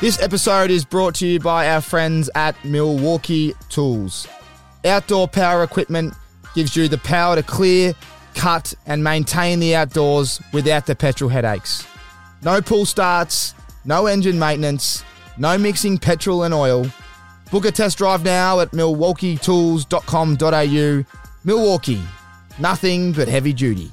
This episode is brought to you by our friends at Milwaukee Tools. Outdoor power equipment gives you the power to clear, cut, and maintain the outdoors without the petrol headaches. No pull starts, no engine maintenance, no mixing petrol and oil. Book a test drive now at milwaukeetools.com.au. Milwaukee, nothing but heavy duty.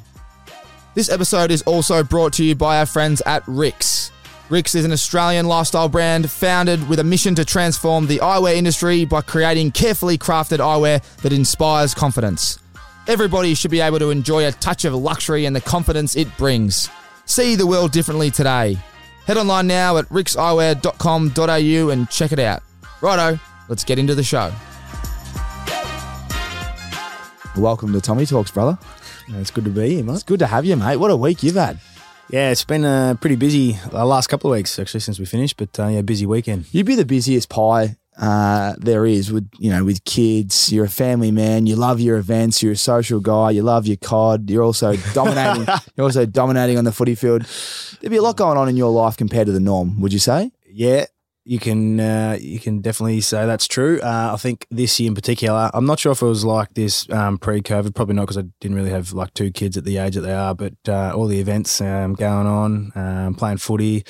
This episode is also brought to you by our friends at Rix. Rix is an Australian lifestyle brand founded with a mission to transform the eyewear industry by creating carefully crafted eyewear that inspires confidence. Everybody should be able to enjoy a touch of luxury and the confidence it brings. See the world differently today. Head online now at rixeyewear.com.au and check it out. Righto, let's get into the show. Welcome to Tommy Talks, brother. It's good to be here, mate. It's good to have you, mate. What a week you've had. Yeah, it's been uh, pretty busy the last couple of weeks actually since we finished, but uh, yeah, busy weekend. You'd be the busiest pie uh, there is with you know with kids. You're a family man. You love your events. You're a social guy. You love your cod. You're also dominating. you're also dominating on the footy field. There'd be a lot going on in your life compared to the norm. Would you say? Yeah, you can uh, you can definitely say that's true. Uh, I think this year in particular, I'm not sure if it was like this um, pre-COVID. Probably not because I didn't really have like two kids at the age that they are. But uh, all the events um, going on, um, playing footy.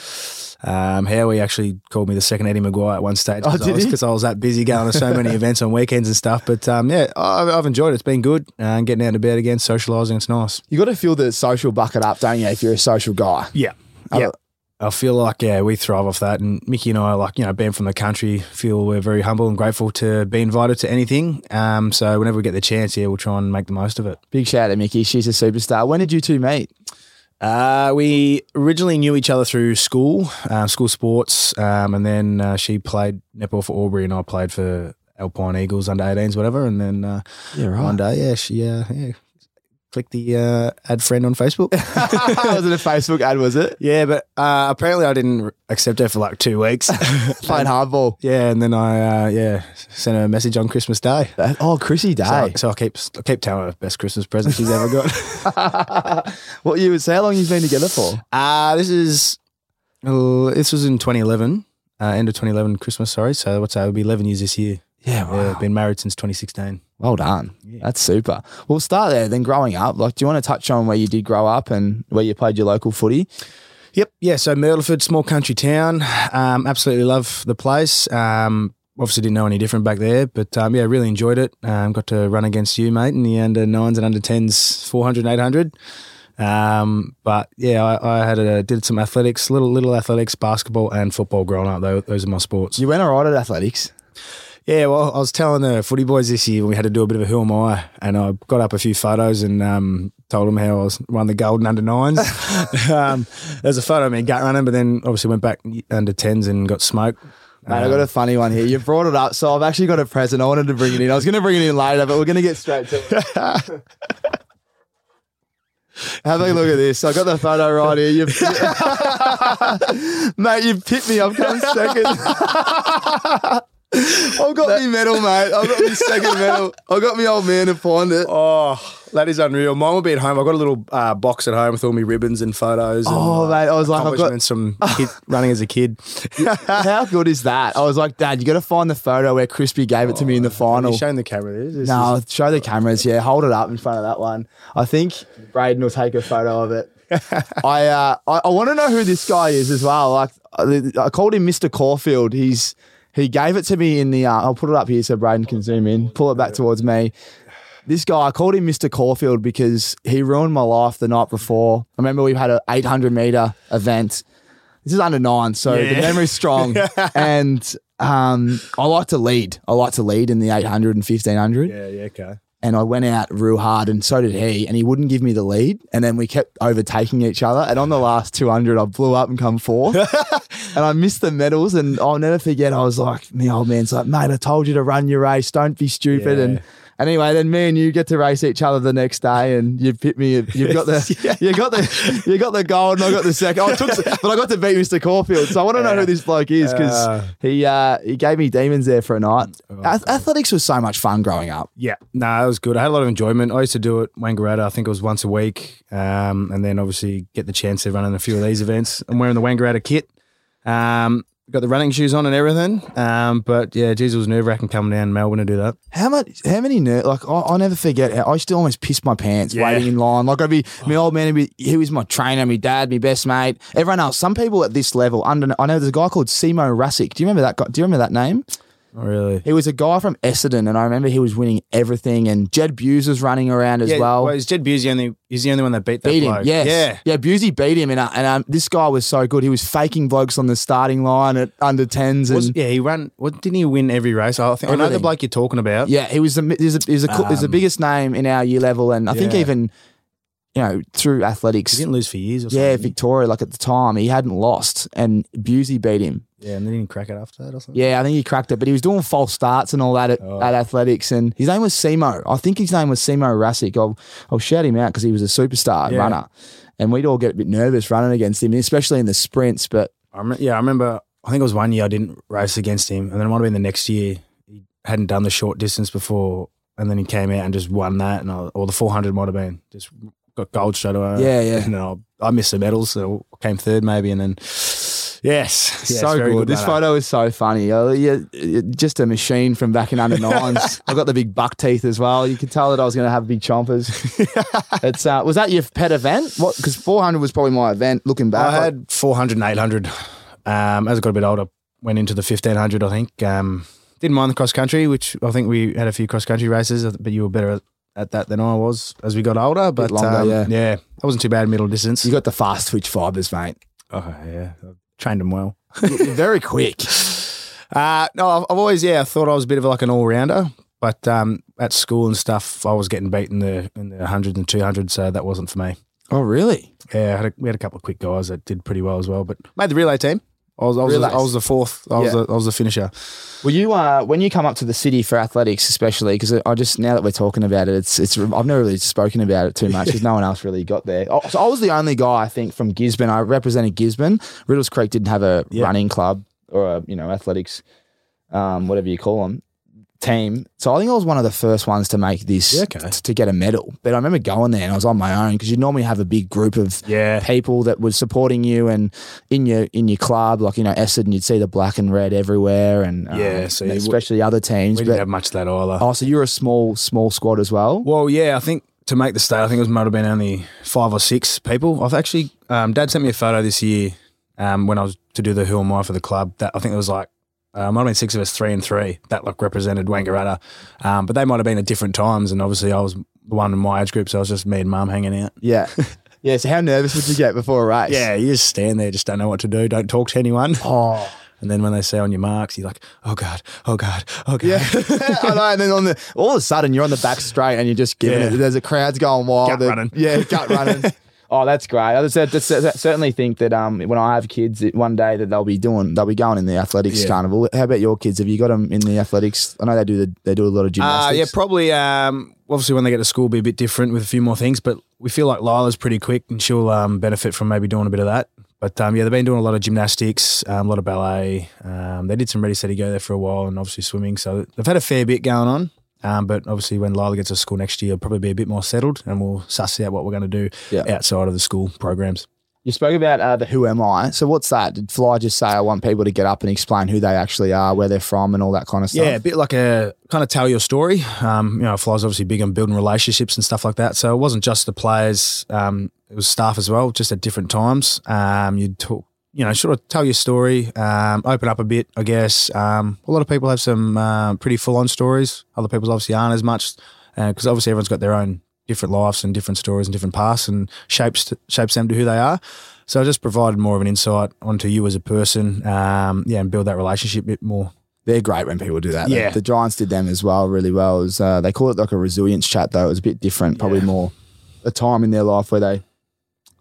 Um, Howie actually called me the second Eddie McGuire at one stage Oh, because did I, was- I was that busy going to so many events on weekends and stuff. But um, yeah, I've, I've enjoyed it. It's been good. Uh, getting out of bed again, socialising. It's nice. You got to fill the social bucket up, don't you? If you're a social guy. Yeah. I- Yeah. I feel like, yeah, we thrive off that. And Mickey and I, like, you know, being from the country, feel we're very humble and grateful to be invited to anything. Um, so whenever we get the chance, yeah, we'll try and make the most of it. Big shout out to Mickey. She's a superstar. When did you two meet? Uh, we originally knew each other through school, uh, school sports. Um, and then uh, she played netball for Aubrey and I played for Alpine Eagles under 18s, whatever. And then uh, Yeah, one day, yeah, she, uh, yeah, clicked the uh, add friend on Facebook. was it a Facebook ad? Was it yeah, but uh, apparently I didn't accept her for like two weeks. playing hardball? Yeah, and then I uh, yeah sent her a message on Christmas Day. Oh, Chrissy Day. So, so I keep I keep telling her best Christmas present she's ever got. what you would say? How long you've been together for? uh this is uh, this was in 2011, uh, end of 2011 Christmas. Sorry, so what's that? It'll be 11 years this year. Yeah, Yeah, been married since 2016. Well done. That's super. We'll start there. Then growing up, like, do you want to touch on where you did grow up and where you played your local footy? Yep. Yeah. So Myrtleford, small country town. Um, absolutely love the place. Um, obviously didn't know any different back there, but um, yeah, really enjoyed it. Um, got to run against you, mate, in the under nines and under tens, 400 800. Um, but yeah, I, I had a, did some athletics, little little athletics, basketball and football growing up. Though those are my sports. You went all right at athletics. Yeah, well, I was telling the footy boys this year we had to do a bit of a who am I, and I got up a few photos and um, told them how I was won the golden under nines. um, there's a photo of me gut running, but then obviously went back under tens and got smoked. Mate, I've got a funny one here. You brought it up, so I've actually got a present. I wanted to bring it in. I was going to bring it in later, but we're going to get straight to it. Have a look at this. I got the photo right here. You've mate, you've picked me. I've come second. I've got me medal, mate. I've got me second medal. I've got me old man to find it. Oh, that is unreal. Mine will be at home. I've got a little uh, box at home with all my ribbons and photos. And, Oh, mate, I was like, I've got- kid, running as a kid. How good is that? I was like, Dad, you got to find the photo where Crispy gave it to me in the final. You showing the camera there? This No, is- show the cameras. Yeah, hold it up in front of that one. I think Braden will take a photo of it. I uh, I, I want to know who this guy is as well. Like I I called him Mr. Caulfield. He's he gave it to me in the. Uh, I'll put it up here so Braden can zoom in. Pull it back towards me. This guy, I called him Mr. Caulfield because he ruined my life the night before. I remember we had an 800 meter event. This is under nine, so the memory's strong. and um, I like to lead. I like to lead in the 800 and 1500 yeah, yeah, okay. And I went out real hard, and so did he. And he wouldn't give me the lead, and then we kept overtaking each other. And on the last 200, I blew up and come fourth, and I missed the medals. And I'll never forget. I was like, "My old man's like, mate, I told you to run your race. Don't be stupid." Yeah. And anyway, then me and you get to race each other the next day, and you hit me. You've got the, you got the, you got the gold, and I got the second. I took, but I got to beat Mr. Caulfield. So I want to know who this bloke is because Uh. he, uh, he gave me demons there for a night. Ath- athletics was so much fun growing up. Yeah, no, it was good. I had a lot of enjoyment. I used to do it Wangaratta. I think it was once a week, um, and then obviously get the chance to run in a few of these events. I'm wearing the Wangaratta kit. Um, got the running shoes on and everything. Um, but yeah, geez, it was nerve wracking coming down Melbourne to do that. How much? How many? nerve? like I, I never forget. How, I used to almost piss my pants Yeah. waiting in line. Like I'd be my old man. Be, he was my trainer, my dad, my best mate. Everyone else. Some people at this level. Under I know there's a guy called Simo Rasic. Do you remember that guy? Do you remember that name? Really. He was a guy from Essendon, and I remember he was winning everything. And Jed Buse was running around as yeah, well. is Jed Busey only? He's the only one that beat that beat him, bloke. yes. Yeah. Yeah, Busey beat him. And, uh, and um, this guy was so good. He was faking blokes on the starting line at under 10s. And Was, yeah, he ran. What didn't he win every race? I think I know the bloke you're talking about. Yeah, he was the he was, a, he was, a, cool- he the Um, biggest name in our year level, and I think even you know through athletics. he didn't lose for years. Or yeah. Victoria. Like at the time, he hadn't lost, and Busey beat him. yeah, and then he didn't crack it after that or something. Yeah, I think he cracked it, but he was doing false starts and all that at, Oh. at athletics, and his name was Simo. I think his name was Simo Rasic. I'll I'll shout him out because he was a superstar Yeah. runner, and we'd all get a bit nervous running against him, especially in the sprints. But I rem- yeah, I remember. I think it was one year I didn't race against him, and then it might have been the next year he hadn't done the short distance before, and then he came out and just won that, and or the 400 might have been just got gold straight away. Yeah, yeah. And I, I missed the medals, so came third maybe, and then yes, so very good. This photo is so funny. Uh, yeah, just a machine from back in under nines. I got the big buck teeth as well. You could tell that I was going to have big chompers. it's uh, was that your pet event? What? Because 400 was probably my event. Looking back, I had 400 and 800. Um, as I got a bit older, went into the 1500. I think um, didn't mind the cross country, which I think we had a few cross country races, but you were better at, at that than I was as we got older. But longer, um, yeah. yeah, that wasn't too bad middle distance. you got the fast twitch fibers, mate. oh yeah, I trained them well. Very quick. Uh, no, I've, always yeah, I thought I was a bit of like an all rounder. But um, at school and stuff, I was getting beat in the in the hundred and two hundred, so that wasn't for me. Oh, really? Yeah, I had a, we had a couple of quick guys that did pretty well as well, but made the relay team. I was I was. I was the fourth. I was Yeah. the, I was the finisher. Well, you uh, when you come up to the city for athletics, especially because I just now that we're talking about it, it's it's I've never really spoken about it too much because no one else really got there. Oh, so I was the only guy I think from Gisborne. I represented Gisborne. Riddells Creek didn't have a Yeah. running club or a you know athletics, um, whatever you call them, team. So I think I was one of the first ones to make this Yeah, okay. t- to get a medal. But I remember going there and I was on my own because you normally have a big group of Yeah, people that was supporting you and in your in your club, like you know Essendon, you'd see the black and red everywhere, and um, Yeah, so and especially other teams. we didn't But have much of that either. oh, so you're a small small squad as well. Well, yeah, I think to make the state, I think it was might have been only five or six people. I've actually, um, Dad sent me a photo this year um, when I was to do the Who Am I for the club. That I think it was like. Uh, might have been six of us, three and three, that like represented Wangaratta. Um, but they might have been at different times, and obviously I was the one in my age group, so I was just me and mum hanging out. Yeah, yeah. So how nervous would you get before a race? Yeah, you just stand there, just don't know what to do, don't talk to anyone. Oh, And then when they say on your marks, you're like, oh God, oh God, oh God. yeah. I know. And then on the all of a sudden you're on the back straight and you're just giving Yeah. it. There's a crowd's going wild. Gut running. Yeah, gut running. Oh, that's great. I cer- cer- certainly think that um, when I have kids, one day that they'll be doing, they'll be going in the athletics Yeah. carnival. How about your kids? Have you got them in the athletics? I know they do the, they do a lot of Uh, gymnastics. yeah, probably. Um, obviously, when they get to school, be a bit different with a few more things. But we feel like Lila's pretty quick, and she'll um, benefit from maybe doing a bit of that. But um, yeah, they've been doing a lot of gymnastics, um, a lot of ballet. Um, they did some ready steady go there for a while, and obviously swimming. So they've had a fair bit going on. Um, but obviously, when Lila gets to school next year, it'll probably be a bit more settled, and we'll suss out what we're going to do Yeah. outside of the school programs. You spoke about uh, the Who Am I? So what's that? Did Fly just say I want people to get up and explain who they actually are, where they're from, and all that kind of stuff? Yeah, a bit like a kind of tell your story. Um, you know, Fly's obviously big on building relationships and stuff like that. So it wasn't just the players; um, it was staff as well, just at different times. Um, you'd talk, you know, sort of tell your story, um, open up a bit, I guess. Um, a lot of people have some uh, pretty full-on stories. Other people obviously aren't as much because obviously everyone's got their own different lives and different stories and different pasts and shapes to, shapes them to who they are. So I just provided more of an insight onto you as a person, um, yeah, and build that relationship a bit more. They're great when people do that. Yeah. The, the Giants did them as well really well. It was, uh, they call it like a resilience chat, though. It was a bit different, probably Yeah. more a time in their life where they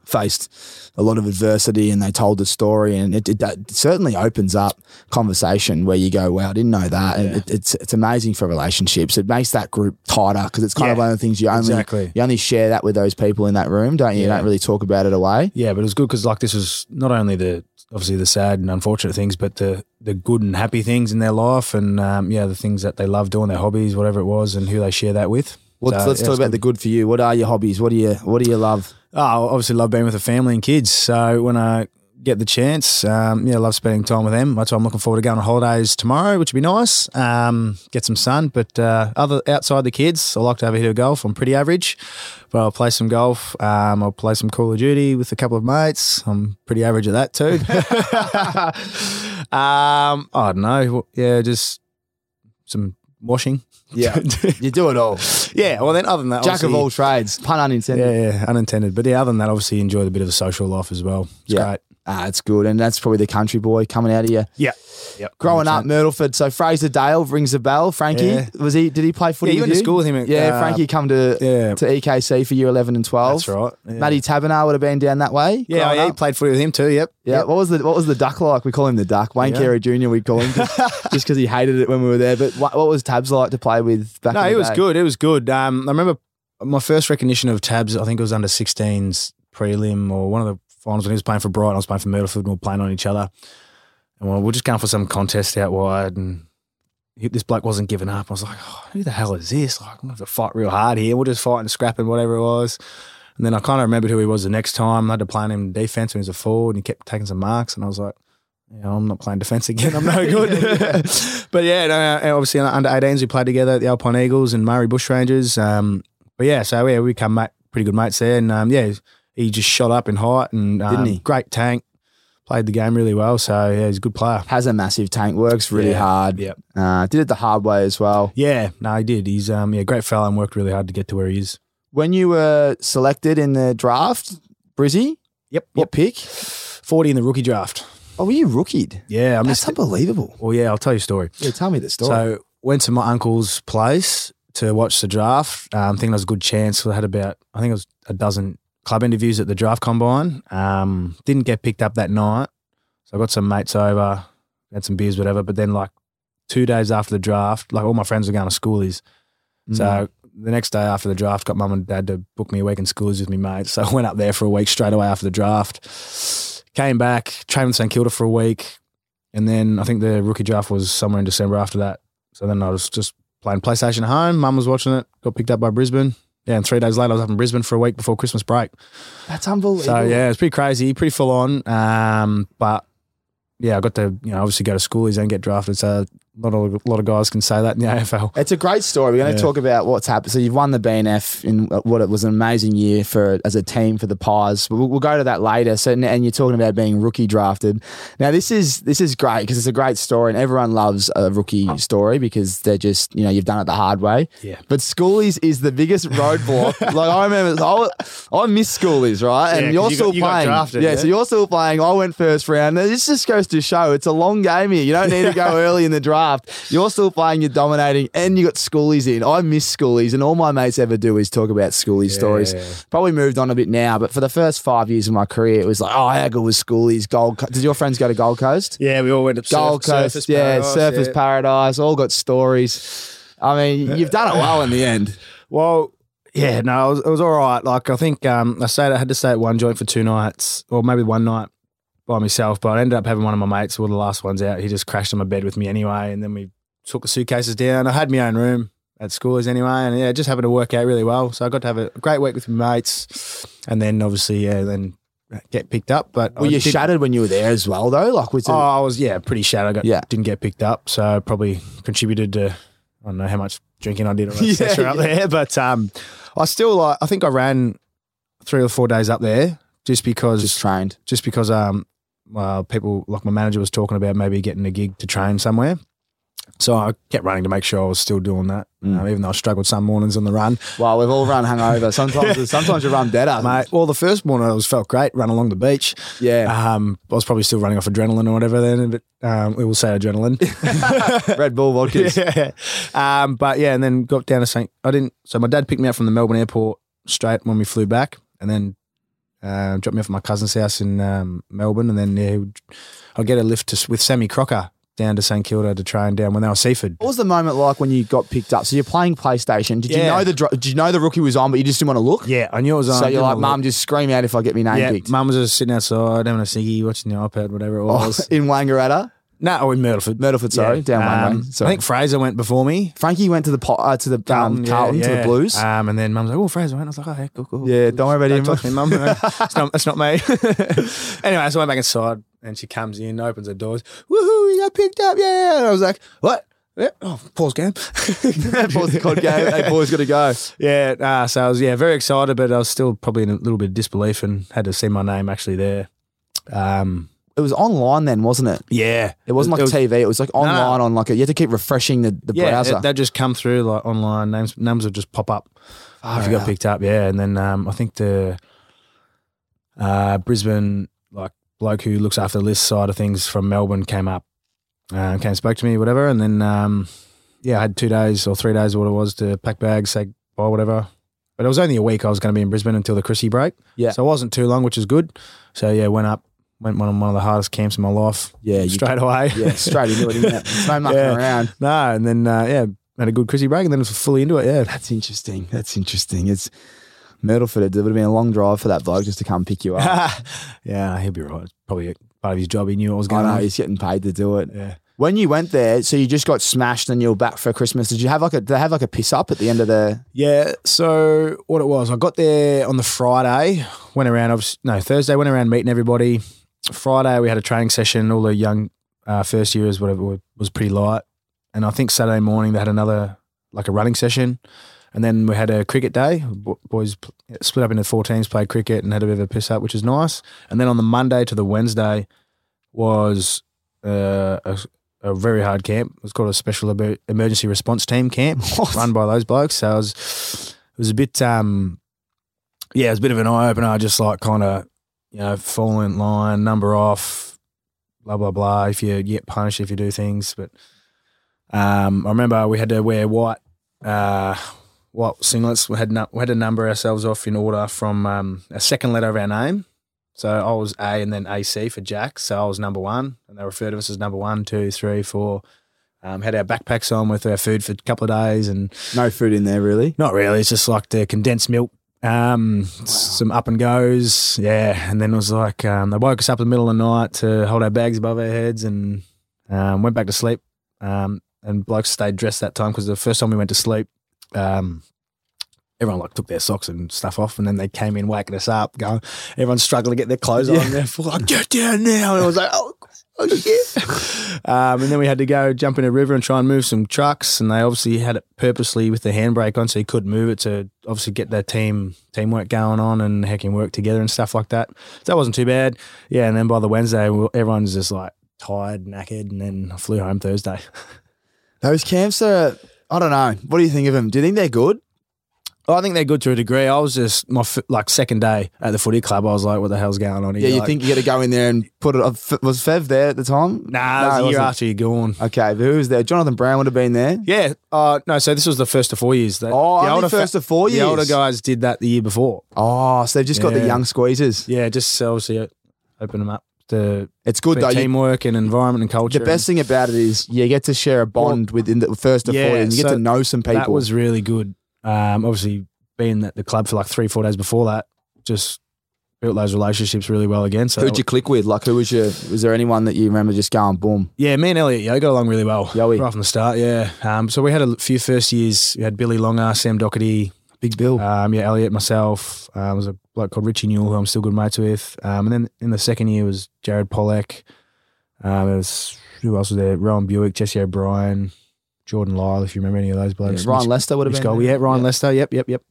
faced a lot of adversity and they told the story. And it, it, that certainly opens up conversation where you go, wow, I didn't know that. And Yeah. it, it's, it's amazing for relationships. It makes that group tighter because it's kind of one of the things you only, exactly. you only share that with those people in that room, don't you? You don't really talk about it away. Yeah, but it was good because like this was not only the obviously the sad and unfortunate things, but the the good and happy things in their life, and um, yeah, the things that they love doing, their hobbies, whatever it was, and who they share that with. Well, So, let's yeah, talk about good. the good for you. What are your hobbies? What do you What do you love? Oh, I obviously love being with the family and kids. So when I get the chance, um, yeah, love spending time with them. That's why I'm looking forward to going on holidays tomorrow, which would be nice. Um, get some sun. But uh, other outside the kids, I like to have a hit of golf. I'm pretty average, but I'll play some golf. Um, I'll play some Call of Duty with a couple of mates. I'm pretty average at that too. um, I don't know. Yeah, just some washing. Yeah, you do it all. Yeah. Well, then other than that, Jack of all trades, pun unintended. Yeah, yeah, unintended. But yeah, other than that, obviously enjoy a bit of a social life as well. It's Yeah. great. Ah, it's good, and that's probably the country boy coming out of you. Yeah. Yep. Growing up, Myrtleford. So Fraser Dale rings a bell. Frankie Yeah. was he? Did he play footy? Yeah, you went to school with him at, yeah, uh, Frankie come to Yeah. to EKC for year eleven and twelve. That's right. Yeah. Matty Taberner would have been down that way. Yeah, yeah, he played footy with him too. Yep. Yeah, Yep. what was the what was the duck like? We call him the duck. Wayne Yeah. Carey Jr. We call him just because he hated it when we were there. But what, what was Tabs like to play with back? No, it was good. It was good. Um, I remember my first recognition of Tabs. I think it was under 16s prelim or one of the finals when he was playing for Brighton. I was playing for Myrtleford and we were playing on each other. And we we're just going for some contest out wide and he- this bloke wasn't giving up. I was like, oh, who the hell is this? Like, I'm going to have to fight real hard here. We're just fighting, scrapping, whatever it was. And then I kind of remembered who he was the next time. I had to play him in defense when he was a forward and he kept taking some marks. And I was like, yeah, I'm not playing defense again. I'm no good. but yeah, no, obviously under 18s we played together at the Alpine Eagles and Murray Bushrangers. Um, but yeah, so yeah, we become mate, pretty good mates there. And um, yeah, he just shot up in height and um, Didn't he? great tank. Played the game really well. So yeah, he's a good player. Has a massive tank. Works really Yeah. hard. Yep. Uh, did it the hard way as well. Yeah, no, he did. He's um, yeah, great fella and worked really hard to get to where he is. When you were selected in the draft, Brizzy, Yep. what pick? 40 in the rookie draft. Oh, were you rookied? Yeah, I'm That's just. unbelievable. Well, yeah, I'll tell you a story. Yeah, tell me the story. So went to my uncle's place to watch the draft. Um, thinking it was a good chance. I had about I think it was a dozen club interviews at the draft combine. Um, didn't get picked up that night, so I got some mates over, had some beers, whatever. But then like two days after the draft, like all my friends were going to schoolies. Mm. So the next day after the draft, got mum and dad to book me a week in schoolies with me mates. So I went up there for a week straight away after the draft. Came back, trained with St Kilda for a week, and then I think the rookie draft was somewhere in December after that. So then I was just playing PlayStation at home. Mum was watching it. Got picked up by Brisbane. Yeah, and three days later I was up in Brisbane for a week before Christmas break. That's unbelievable. So yeah, it's pretty crazy, pretty full on. Um, but yeah, I got to you know obviously go to school, schoolies and get drafted. So not a lot of guys can say that in the AFL. It's a great story. We're going to talk about what's happened. So you've won the BNF in uh, what it was an amazing year for as a team for the Pies. We'll, we'll go to that later. So and you're talking about being rookie drafted. Now this is this is great because it's a great story and everyone loves a rookie story because they're just you know you've done it the hard way. Yeah. But schoolies is the biggest roadblock. like I remember, I, I miss schoolies, right? And Yeah, you're you got- still you got playing. drafted, yeah, yeah. so you're still playing. I went first round. This just goes to show it's a long game here. You don't need to go early in the draft. You're still playing, you're dominating, and you got schoolies in. I miss schoolies, and all my mates ever do is talk about schoolies stories. Probably moved on a bit now, but for the first five years of my career, it was like, oh, how good was schoolies? Gold. Co- Did your friends go to Gold Coast? Yeah, we all went to Gold Coast, yeah, Surfers Paradise, all got stories. I mean, you've done it well in the end. Well, yeah, no, it was, it was all right. Like I think um, I stayed, I had to stay at one joint for two nights, or maybe one night by myself. But I ended up having one of my mates, one of the last ones out. He just crashed on my bed with me anyway, and then we took the suitcases down. I had my own room at schoolers anyway, and yeah, it just happened to work out really well. So I got to have a great week with my mates, and then obviously yeah, then get picked up. But Were I you shattered when you were there as well, though? Like, was it, Oh, I was yeah pretty shattered. I got, Yeah. didn't get picked up, so probably contributed to I don't know how much drinking I did on Yeah, session up there, but um, I still like I think I ran three or four days up there just because just trained, just, because um well people like my manager was talking about maybe getting a gig to train somewhere. So I kept running to make sure I was still doing that, Mm. um, even though I struggled some mornings on the run. Well, we've all run hungover. Sometimes, sometimes you run better, Mate, well, the first morning I was felt great, run along the beach. Yeah, Um, I was probably still running off adrenaline or whatever then, but um, we will say adrenaline. Red Bull vodka. yeah. Um, but yeah, and then got down to St. I didn't. So my dad picked me up from the Melbourne airport straight when we flew back, and then uh, dropped me off at my cousin's house in um, Melbourne, and then yeah, he would- I'll get a lift to, with Sammy Crocker down to St Kilda to train down when they were Seaford. What was the moment like when you got picked up? So you're playing PlayStation. Did you know the Did you know the rookie was on, but you just didn't want to look? Yeah, I knew it was on. So you're like. Mum, just scream out if I get my name Yeah, picked. mum was just sitting outside having a ciggy, watching the iPad, whatever it Oh, was. in Wangaratta. No, oh, in Myrtleford. Myrtleford, sorry, down one Um, way. Sorry. I think Fraser went before me. Frankie went to the po- uh, to the um, yeah, Carlton to the yeah. Blues. Um, and then Mum's like, "Oh, Fraser went." I was like, "Oh, yeah, cool, cool." Yeah, don't worry about him. talk me, Mum. that's, not, that's not me. anyway, so I went back inside, and she comes in, opens the doors. Woohoo! You got picked up, yeah. And I was like, "What?" Yeah. Oh, pause game. Pause the COD game. Hey, boys, got to go. Yeah, uh, so I was yeah very excited, but I was still probably in a little bit of disbelief and had to see my name actually there. Um, It was online then, wasn't it? yeah, It wasn't like was- TV. It was like online on like a, you had to keep refreshing the, the yeah, browser. it- they just come through like online names. Names would just pop up Far if you got picked up. Yeah, and then um, I think the uh, Brisbane like bloke who looks after the list side of things from Melbourne came up, uh, came and spoke to me, whatever, and then um, yeah, I had two days or three days or what it was to pack bags, say bye, whatever. But it was only a week I was going to be in Brisbane until the Chrissy break. Yeah. So it wasn't too long, which is good. So yeah, went up, went one of one of the hardest camps in my life. Yeah, you- straight away. yeah, straight into it. Isn't it? There's no mucking Yeah. around. no, and then uh, yeah, had a good Chrissy break, and then was fully into it. Yeah. That's interesting. That's interesting. It's Myrtleford. It It would have been a long drive for that bloke just to come pick you up. yeah, he'll be right. It's probably part of his job. He knew what was going. I know on. he's getting paid to do it. Yeah. When you went there, so you just got smashed and you're back for Christmas. Did you have like a? Did they have like a piss up at the end of the? Yeah. So what it was, I got there on the Friday. Went around. obvi- No, Thursday. Went around meeting everybody. Friday we had a training session. All the young uh, first years, whatever, was pretty light. And I think Saturday morning they had another like a running session. And then we had a cricket day. Boys split up into four teams, played cricket, and had a bit of a piss up, which was nice. And then on the Monday to the Wednesday was uh, a, a very hard camp. It was called a special emergency response team camp, run by those blokes. So it was, it was a bit, um, yeah, it was a bit of an eye opener. Just like kind of, you know, fall in line, number off, blah blah blah. If you get punished if you do things, but um, I remember we had to wear white. Uh, white singlets. We had nu- we had to number ourselves off in order from um, a second letter of our name. So I was A and then AC for Jack. So I was number one, and they referred to us as number one, two, three, four. Um, had our backpacks on with our food for a couple of days, and No food in there, really. not really. It's just like the condensed milk, um, some up and goes, yeah. And then it was like um, they woke us up in the middle of the night to hold our bags above our heads, and um, went back to sleep. Um, and blokes stayed dressed that time because the first time we went to sleep, um, everyone like took their socks and stuff off, and then they came in waking us up, going, everyone's struggling to get their clothes on. They're like, get down now. And I was like, oh. Oh shit! um, and then we had to go jump in a river and try and move some trucks, and they obviously had it purposely with the handbrake on, so you couldn't move it to obviously get their team teamwork going on and hacking work together and stuff like that. So that wasn't too bad. Yeah, and then by the Wednesday, we- everyone's just like tired, knackered, and then I flew home Thursday. Those camps are. I don't know. What do you think of them? Do you think they're good? I think they're good to a degree. I was just my f- like second day at the footy club. I was like, "What the hell's going on here?" Yeah, you Like, think you got to go in there and put it. up- Was Fev there at the time? Nah, No, it was a year after you're gone. Okay, but who was there? Jonathan Brown would have been there. Yeah. Uh, no, so this was the first of four years. The, Oh, the first of four years. The older guys did that the year before. Oh, so they've just got the young squeezers. Yeah, just obviously open them up to It's good though. You- teamwork and environment and culture. the best thing about it is you get to share a bond within the first of Yeah, four, years you get so to know some people. that was really good. Um, obviously, being at the club for like three, four days before that, just built those relationships really well again. So Who'd you click with? Like, who was your? Was there anyone that you remember just going boom? Yeah, me and Elliot, yeah, got along really well. Yowie. Right from the start, yeah. Um, so we had a few first years. We had Billy Longer, Sam Docherty, Big Bill. um, yeah, Elliot, myself. Um, there was a bloke called Richie Newell, who I'm still good mates with. Um, and then in the second year was Jared Polec. Um, it was who else was there? Rohan Bewick, Jesse O'Brien, Jordan Lisle, if you remember any of those Yeah, blokes. Ryan Mitch- Lester would have Mitch been. Gold, yeah, Ryan Lester, yep, yep, yep.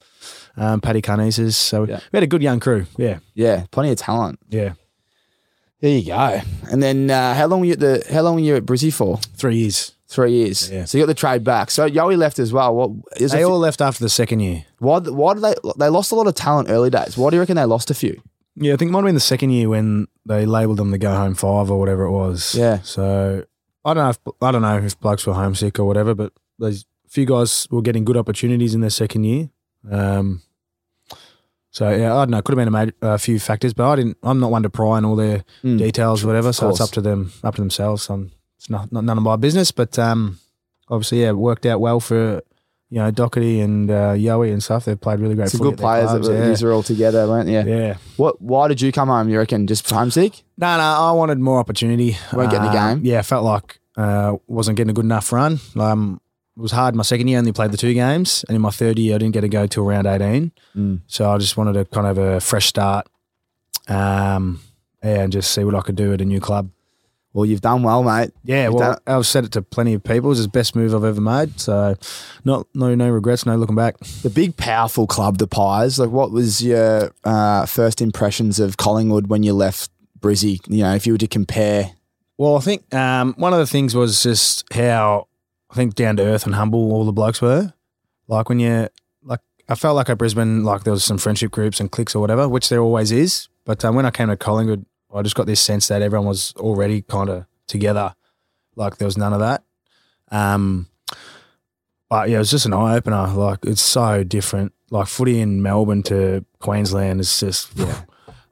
Um, Paddy Karnezis. So Yeah. we had a good young crew. Yeah, Yeah, plenty of talent. yeah. There you go. And then uh, how long were you at the? How long were you at Brizzy for? Three years. Three years. Yeah. So you got the trade back. So Yowie left as well. What is They all left after the second year. Why? Why did they? They lost a lot of talent early days. Why do you reckon they lost a few? Yeah, I think it might have been the second year when they labelled them the go home five or whatever it was. Yeah. So I don't know if I don't know if blokes were homesick or whatever, but there's a few guys were getting good opportunities in their second year. Um, so yeah, I don't know. Could have been a, major, a few factors, but I didn't. I'm not one to pry on all their Mm. details or whatever. So it's up to them, up to themselves. Um, it's not, not none of my business. But um, obviously, yeah, it worked out well for you know, Docherty and uh, Yowie and stuff. They've played really great. Some good players clubs, that yeah. these are all together, weren't you? yeah. What? Why did you come home? You reckon just homesick? No, no, I wanted more opportunity. Weren't getting the Um, game? Yeah, felt like uh, wasn't getting a good enough run. Um, it was hard. My second year, I only played the two games, and in my third year, I didn't get to go till around eighteen. Mm. So I just wanted to kind of have a fresh start, um, yeah, and just see what I could do at a new club. Well, you've done well, mate. Yeah, You've well, I've said it to plenty of people. It's the best move I've ever made. So, not no no regrets, no looking back. The big, powerful club, the Pies. Like, what was your uh, first impressions of Collingwood when you left Brizzy? You know, if you were to compare. Well, I think um, one of the things was just how I think down to earth and humble all the blokes were. Like when you like, I felt like at Brisbane, like there was some friendship groups and cliques or whatever, which there always is. But um, when I came to Collingwood, I just got this sense that everyone was already kind of together. Like there was none of that. Um, but yeah, it was just an eye opener. Like it's so different. Like footy in Melbourne to Queensland is just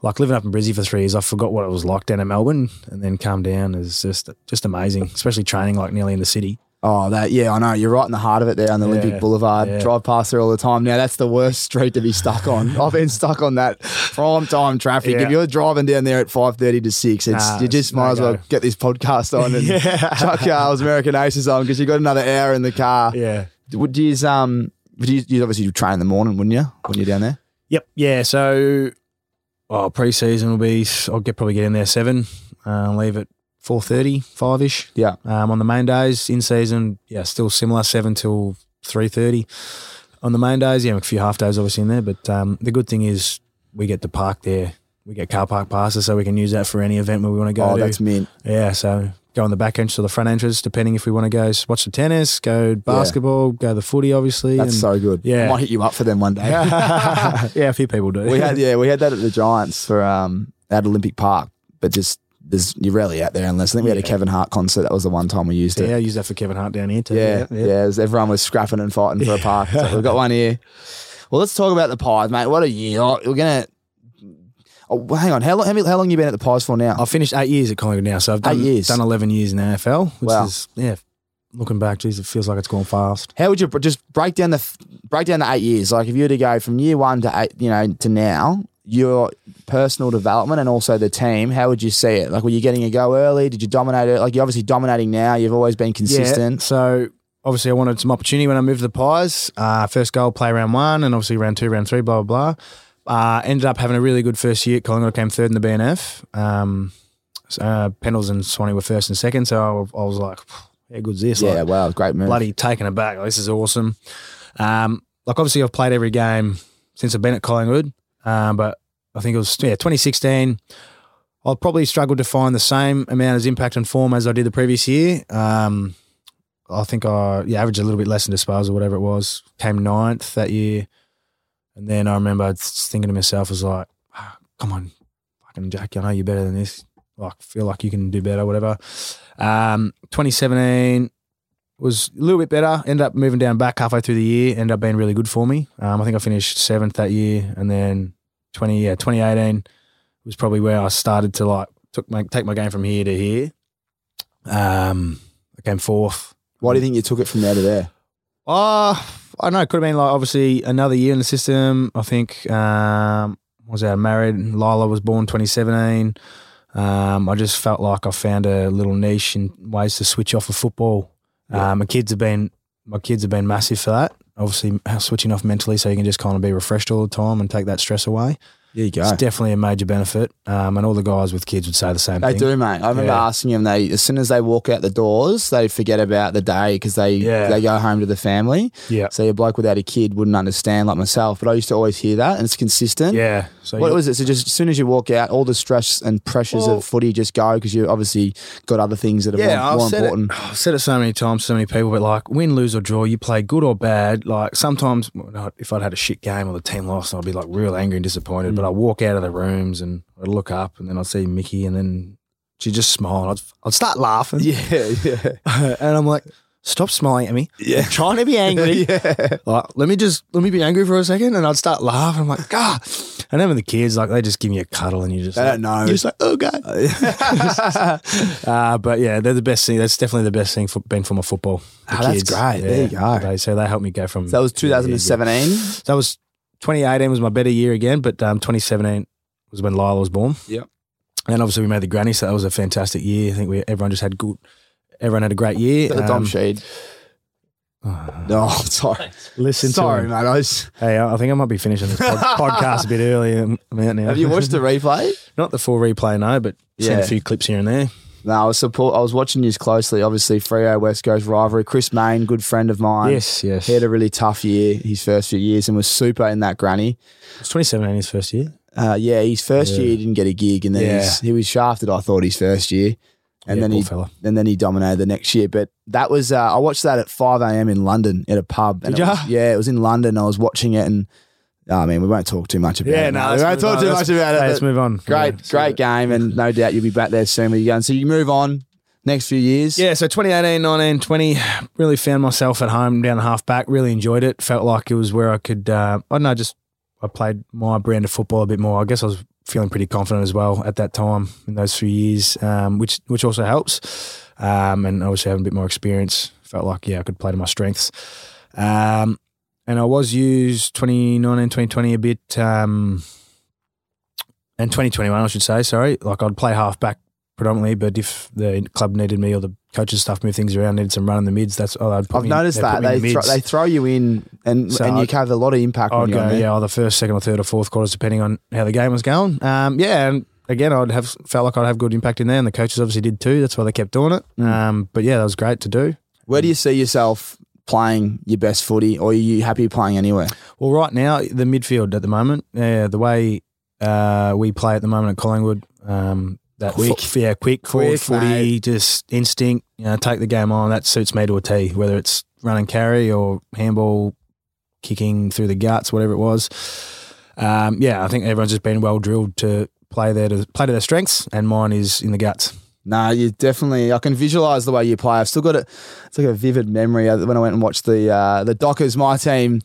like living up in Brisbane for three years. I forgot what it was like down in Melbourne, and then come down is just just amazing. Especially training like nearly in the city. Oh, that yeah, I know. You're right in the heart of it there on the Yeah, Olympic Boulevard. yeah. Drive past there all the time. Now that's the worst street to be stuck on. I've been stuck on that prime time traffic. Yeah. If you're driving down there at five thirty to six, it's Nah, you just might as well go. get this podcast on and chuck Carl's American Aces on because you've got another hour in the car. Yeah. Would you um? Would you, you obviously train in the morning, wouldn't you? When you're down there. Yep. Yeah. So, well, pre-season will be. I'll get probably get in there seven. Uh, leave at 4.30, 5 ish. Yeah. Um, on the main days in season, yeah, still similar seven till three thirty. On the main days, yeah, a few half days obviously in there. But um, the good thing is we get to park there. We get car park passes, so we can use that for any event where we want to go. oh, to. that's mint. Yeah, so go on the back entrance or the front entrance, depending if we want to go watch the tennis, go basketball, go the footy, obviously. That's and- so good. yeah. I might hit you up for them one day. yeah, a few people do. we had yeah, we had that at the Giants for um at Olympic Park, but just there's you're rarely out there unless I think we had a Kevin Hart concert. That was the one time we used it. yeah, I use that for Kevin Hart down here too. Yeah, yeah. as everyone was scrapping and fighting for a park. So we've got one here. Well, let's talk about the Pies, mate. What a year! Oh, We're gonna. Oh, well, hang on. How long? How, how long you been at the Pies for now? I've finished eight years at Collingwood now, so I've done, Eight years. done 11 years in the AFL, which Wow. is, yeah, looking back, geez, it feels like it's gone fast. How would you just break down the break down the eight years? Like if you were to go from year one to eight, you know, to now, your personal development and also the team. How would you see it? Like, were you getting a go early? Did you dominate it? Like you're obviously dominating now. You've always been Yeah, consistent. so obviously I wanted some opportunity when I moved to the Pies. Uh, first goal, play round one, and obviously round two, round three, blah, blah, blah. Uh, ended up having a really good first year at Collingwood. I came third in the BNF. Um, uh, Pendles and Swanee were first and second, so I, I was like, how good's this? Yeah, Like, wow, great move. bloody taken aback. Like, this is awesome. Um, like obviously I've played every game since I've been at Collingwood, um, but I think it was yeah 2016. I probably struggled to find the same amount of impact and form as I did the previous year. Um, I think I yeah averaged a little bit less in disposal, whatever it was. Came ninth that year, and then I remember thinking to myself, I was like, "Ah, "Come on, fucking Jack, I know you're better than this. Like, feel like you can do better, whatever." Um, 2017 was a little bit better. Ended up moving down back halfway through the year. Ended up being really good for me. Um, I think I finished seventh that year, and then 20 yeah 2018 was probably where I started to like took my take my game from here to here. Um, I came fourth. Why do you think you took it from there to there? Oh, I don't know. It could have been like obviously another year in the system. I think um, was I married? Lila was born 2017. Um, I just felt like I found a little niche in ways to switch off of football. Um, my kids have been my kids have been massive for that. Obviously, switching off mentally so you can just kind of be refreshed all the time and take that stress away. There you go. It's definitely a major benefit. Um, and all the guys with kids would say the same They thing. do, mate. I remember Yeah. asking them. They as soon as they walk out the doors, they forget about the day because they Yeah. they go home to the family. Yeah. So a bloke without a kid wouldn't understand like myself, but I used to always hear that, and it's consistent. Yeah. So What you- was it? So just as soon as you walk out, all the stress and pressures Well- of footy just go because you obviously got other things that are more, I've more said important. It, I've said it so many times, to so many people, but like win, lose or draw, you play good or bad. Like sometimes, well, if I'd had a shit game or the team lost, I'd be like real angry and disappointed. But I walk out of the rooms and I'd look up and then I'd see Mickey and then she'd just smile. And I'd, I'd start laughing. Yeah, yeah, and I'm like, stop smiling at me. Yeah. I'm trying to be angry. yeah. Like, let me just let me be angry for a second, and I'd start laughing. I'm like, God, And then with the kids, like they just give me a cuddle and you just They don't know. You're just like, oh god. uh, but yeah, they're the best thing. That's definitely the best thing for been for my football. Ah, that's great. There you go. They, so they helped me go from. So that was yeah, yeah, yeah. 2017. That was 2018 was my better year again, but um, 2017 was when Lila was born. Yep. And obviously we made the granny, so that was a fantastic year. I think we everyone just had good. Everyone had a great year. The Dom Um, Sheed. No, sorry. listen Sorry, to mate. him. I was, Hey, I think I might be finishing this pod- podcast a bit early. I'm out now. have you watched the replay? Not the full replay, no, but seen Yeah. a few clips here and there. No, I was support. I was watching you closely. Obviously, Freo West Coast rivalry. Chris Mayne, good friend of mine. yes, yes. He had a really tough year his first few years and was super in that granny. It's 2017 his first year. Uh, yeah, his first Yeah. year he didn't get a gig, and then Yeah. he was shafted. I thought his first year, and Yeah, then he fella. and then he dominated the next year. But that was uh, I watched that at five a.m. in London at a pub. and Did it ya? was- yeah, it was in London. I was watching it, and I mean, we won't talk too much about it. Yeah, no, we won't talk too much about it. Hey, let's but move on. great, Yeah, great game, and no doubt you'll be back there soon. Where you going? So you move on next few years. Yeah, so 2018, 19, 20, really found myself at home down the half back. Really enjoyed it. Felt like it was where I could, uh, I don't know, just I played my brand of football a bit more. I guess I was feeling pretty confident as well at that time in those few years, um, which which also helps. Um, and obviously having a bit more experience, felt like yeah I could play to my strengths. Um, and I was used 2019, 2020 a bit, um, and 2021 I should say. Sorry, like I'd play half back predominantly, but if the club needed me or the coaches stuff move things around, needed some run in the mids, that's oh, I'd put I've me- noticed that put me in they the thro- they throw you in, and So and you I'd- have a lot of impact I'd go, yeah, either first, second, or third, or fourth quarters, depending on how the game was going. Um, yeah, and again, I'd have felt like I'd have good impact in there, and the coaches obviously did too. That's why they kept doing it. Mm. Um, but yeah, that was great to do. Where do you see yourself playing your best footy, or are you happy playing anywhere? Well, right now, the midfield at the moment, yeah, the way uh, we play at the moment at Collingwood, um, that Quick. fo- yeah, quick, forward Quick, footy, mate. just instinct, you know, take the game on. That suits me to a T, whether it's run and carry or handball, kicking through the guts, whatever it was. Um, yeah, I think everyone's just been well drilled to play there to play to their strengths, and mine is in the guts. No, you definitely. I can visualize the way you play. I've still got it. It's like a vivid memory when I went and watched the uh, the Dockers. My team,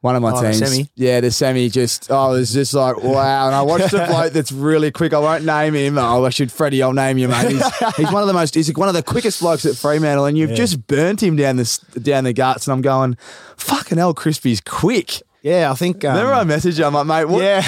one of my Oh, the teams. semi? Yeah, the semi. Just oh, it was just like wow. And I watched a bloke that's really quick. I won't name him. Oh, I should Freddie. I'll name you, mate. He's, he's one of the most. He's one of the quickest blokes at Fremantle, and you've Yeah. just burnt him down this down the guts. And I'm going, fucking hell, Crispy's quick. Yeah, I think. Um, Remember I messaged you. I'm like, mate, what? yeah,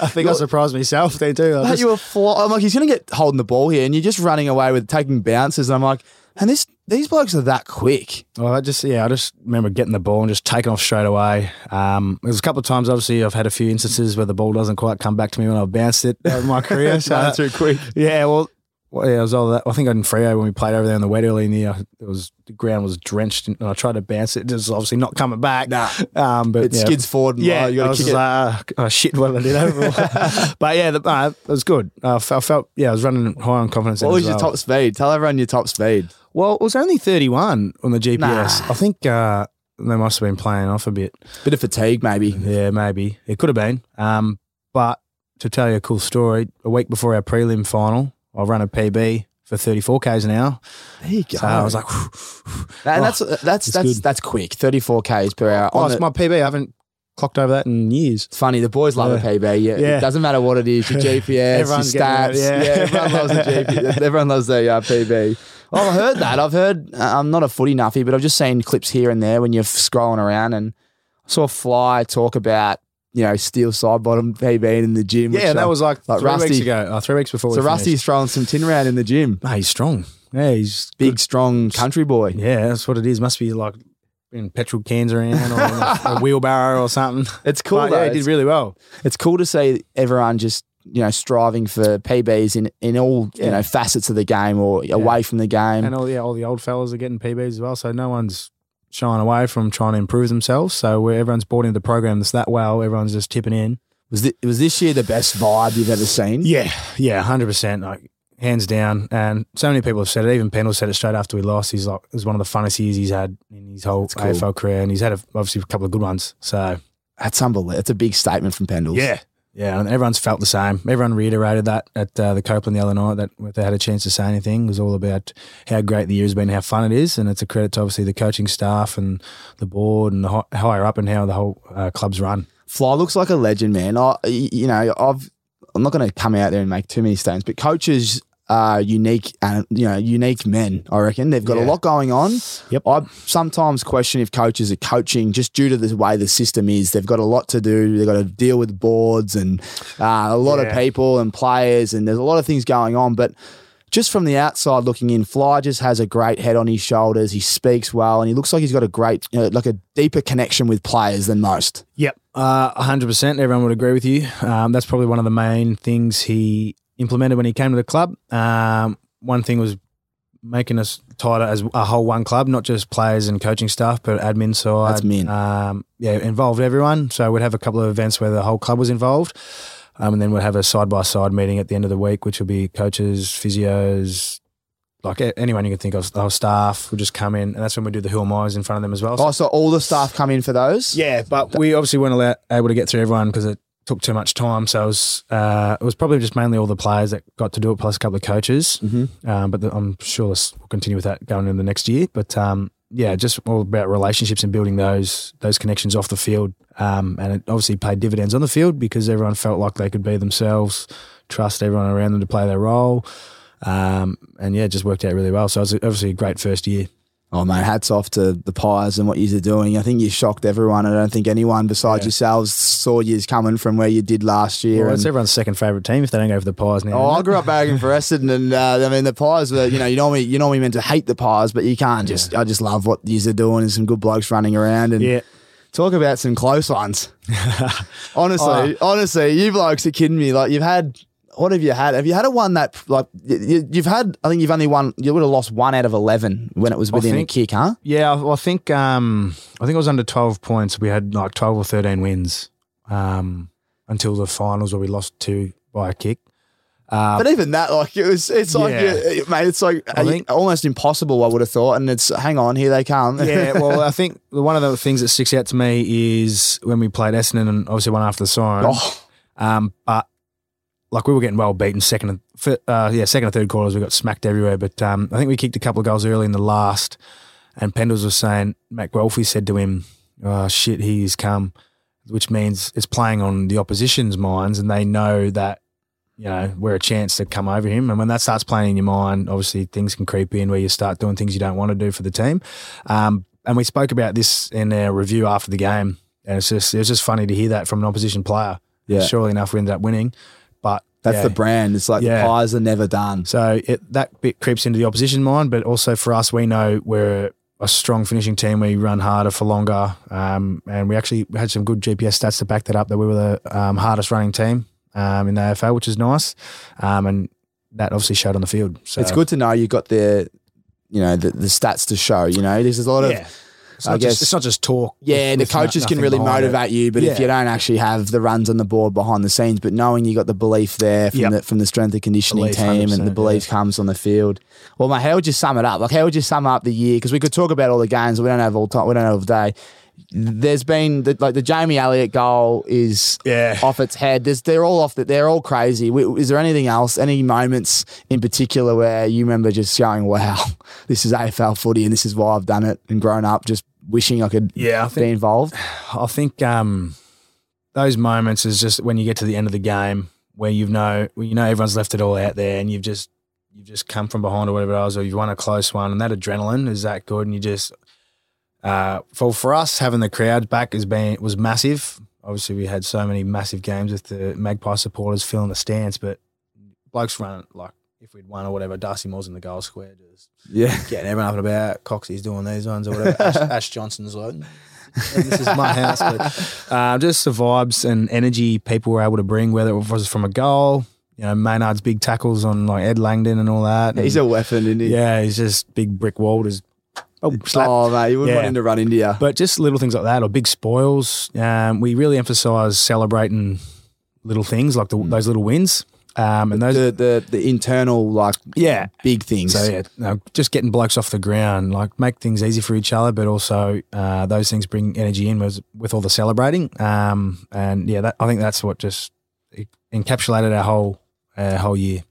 I think I surprised myself there too. I just, you were fly- I'm like, he's going to get holding the ball here, and you're just running away with taking bounces. And I'm like, and this these blokes are that quick. Well, I just yeah, I just remember getting the ball and just taking off straight away. Um, there's a couple of times, obviously, I've had a few instances where the ball doesn't quite come back to me when I've bounced it over my career. So too quick. yeah, well, well, yeah, it was all that. I think in Freo when we played over there in the wet early in the year, it was the ground was drenched, and I tried to bounce it. It was obviously not coming back. Nah. Um, but It yeah. skids forward. And Yeah, low. you I got was to kick just it. like, uh, oh, shit, what I did overall? but yeah, the, uh, it was good. I felt, I felt, yeah, I was running high on confidence. what was your well. top speed? Tell everyone your top speed. Well, it was only 31 on the GPS. Nah. I think uh, they must have been playing off a bit. Bit of fatigue, maybe. Yeah, maybe. It could have been. Um, but to tell you a cool story, a week before our prelim final, I ran a PB for 34 Ks an hour. There you go. So I was like, and that's that's that's that's, that's quick. 34 k's per hour. oh, it's the- my PB. I haven't clocked over that in years. it's funny. The boys love Yeah. a PB. Yeah, Yeah. it doesn't matter what it is. Your GPS, your Everyone's getting stats. it, yeah. yeah. everyone loves the GPS. Everyone loves the uh, PB. Oh, I heard that. I've heard. Uh, I'm not a footy nuffy, but I've just seen clips here and there when you're scrolling around, and I saw Fly talk about you know steel side bottom PB in the gym. Yeah, which, that uh, was like, like three Rusty. weeks ago. Oh, three weeks before so. Rusty's throwing some tin around in the gym. Mate, he's strong. Yeah, he's Big, strong country boy. Yeah, that's what it is. Must be like in petrol cans around or a, a wheelbarrow or something. It's cool. But though. yeah, he did really well. it's cool to see everyone just you know striving for PBs in in all you know facets of the game or away from the game. And all the all the old fellas are getting PBs as well. So no one's shying away from trying to improve themselves. So where everyone's bought into the program that's that well, everyone's just tipping in. Was this, was this year the best vibe you've ever seen? Yeah, yeah, hundred percent, like hands down. And so many people have said it. Even Pendle said it straight after we lost. He's like, it was one of the funnest years he's had in his whole. AFL career, and he's had a, obviously a couple of good ones. So That's unbelievable. It's a big statement from Pendle. yeah, yeah, and everyone's felt the same. Everyone reiterated that at uh, the Copeland the other night. That if they had a chance to say anything, it was all about how great the year has been, how fun it is, and it's a credit to obviously the coaching staff and the board and the hi- higher up and how the whole uh, club's run. Fly looks like a legend, man. I, you know, I've I'm not going to come out there and make too many statements, but coaches are unique and you know unique men. I reckon they've got a lot going on. Yep. I sometimes question if coaches are coaching just due to the way the system is. They've got a lot to do. They've got to deal with boards and uh, a lot of people and players, and there's a lot of things going on. But just from the outside looking in, Fly just has a great head on his shoulders. He speaks well, and he looks like he's got a great, uh, like a deeper connection with players than most. Yep, uh, 100%. Everyone would agree with you. Um, that's probably one of the main things he implemented when he came to the club. Um, one thing was making us tighter as a whole one club, not just players and coaching staff, but admin side. That's mean. Um, yeah, involved everyone. So we'd have a couple of events where the whole club was involved. Um, and then we'd have a side by side meeting at the end of the week, which would be coaches, physios, like anyone you can think of, the whole staff would just come in. And that's when we do the Who Am I's in front of them as well. So- Oh, so all the staff come in for those? yeah, but we obviously weren't allowed, able to get through everyone because it took too much time. So it was uh, it was probably just mainly all the players that got to do it, plus a couple of coaches. Mm-hmm. Um, but the, I'm sure this will continue with that going into the next year. But um, yeah, just all about relationships and building those those connections off the field. Um, and it obviously paid dividends on the field because everyone felt like they could be themselves, trust everyone around them to play their role. Um, and yeah, it just worked out really well. So it was obviously a great first year. Oh man, hats off to the Pies and what you're doing. I think you shocked everyone. I don't think anyone besides Yeah. yourselves saw you coming from where you did last year. Well, it's everyone's second favourite team if they don't go for the Pies now. Oh, I grew up barracking for Essendon, and uh, I mean the Pies were, you know, you normally you normally meant to hate the Pies, but you can't just. I just love what yous are doing, and some good blokes running around, and Yeah. talk about some close ones. honestly, Oh. honestly, you blokes are kidding me. Like you've had, what have you had? Have you had a one that like you, you've had? I think you've only won. You would have lost one out of eleven when it was within think- a kick, huh? Yeah, well, I think um, I think it was under twelve points. We had like twelve or thirteen wins um, until the finals where we lost two by a kick. Uh, But even that, like it was, it's like, Yeah. you- mate, it's like I think- almost impossible. I would have thought, and it's hang on, here they come. yeah, well, I think one of the things that sticks out to me is when we played Essendon and obviously one after the siren. Oh. Um, but like we were getting well beaten second and uh, yeah second and third quarters we got smacked everywhere. But um, I think we kicked a couple of goals early in the last, and Pendles was saying Guelfi said to him, "Oh shit, he's come," which means it's playing on the opposition's minds, and they know that. You know, we're a chance to come over him. And when that starts playing in your mind, obviously things can creep in where you start doing things you don't want to do for the team. Um, and we spoke about this in our review after the game. And it's just, it was just funny to hear that from an opposition player. Yeah. Surely enough, we ended up winning. That's yeah. the brand. It's like Yeah. the Pies are never done. So it, that bit creeps into the opposition mind, but also for us, we know we're a strong finishing team. We run harder for longer, um, and we actually had some good GPS stats to back that up. That we were the um, hardest running team um, in the AFL, which is nice, um, and that obviously showed on the field. So It's good to know you got the, you know, the, the stats to show. You know, there's a lot Yeah. of. It's I guess- just, it's not just talk. Yeah, with- the with no- coaches can really behind it. motivate you, but if you don't actually have the runs on the board behind the scenes, but knowing you got the belief there from Yep. the from the strength and conditioning Belief, team, and the 100%, belief comes on the field. Well, mate, how would you sum it up? Like, how would you sum up the year? Because we could talk about all the games, we don't have all time, we don't have all day. There's been the, like the Jamie Elliott goal is Yeah. off its head. There's, they're all off. The, they're all crazy. We- Is there anything else? Any moments in particular where you remember just going, "Wow, this is AFL footy, and this is why I've done it and grown up." Just wishing I could Yeah, I be involved. I think um, those moments is just when you get to the end of the game where you know where you know everyone's left it all out there and you've just you've just come from behind or whatever else or you've won a close one and that adrenaline is that good and you just uh, for for us having the crowd back has been was massive. Obviously, we had so many massive games with the Magpie supporters filling the stands, but blokes run like if we'd won or whatever, Darcy Moore's in the goal square Yeah. getting everyone up and about. Coxie's doing these ones or whatever. Ash, Ash Johnson's like, this is my house. But uh, just the vibes and energy people were able to bring, whether it was from a goal, you know, Maynard's big tackles on like Ed Langdon and all that. He's And, a weapon, isn't he? yeah, he's just big brick wall. Just, oh, slap. Oh, mate, you wouldn't Yeah. want him to run into you. But just little things like that or big spoils. Um, we really emphasise celebrating little things like the, those little wins. Um, and those, the, the the internal like yeah, big things. So yeah, no, just getting blokes off the ground, like make things easy for each other, but also uh, those things bring energy in with, with all the celebrating. Um, and yeah, that, I think that's what just encapsulated our whole uh, whole year.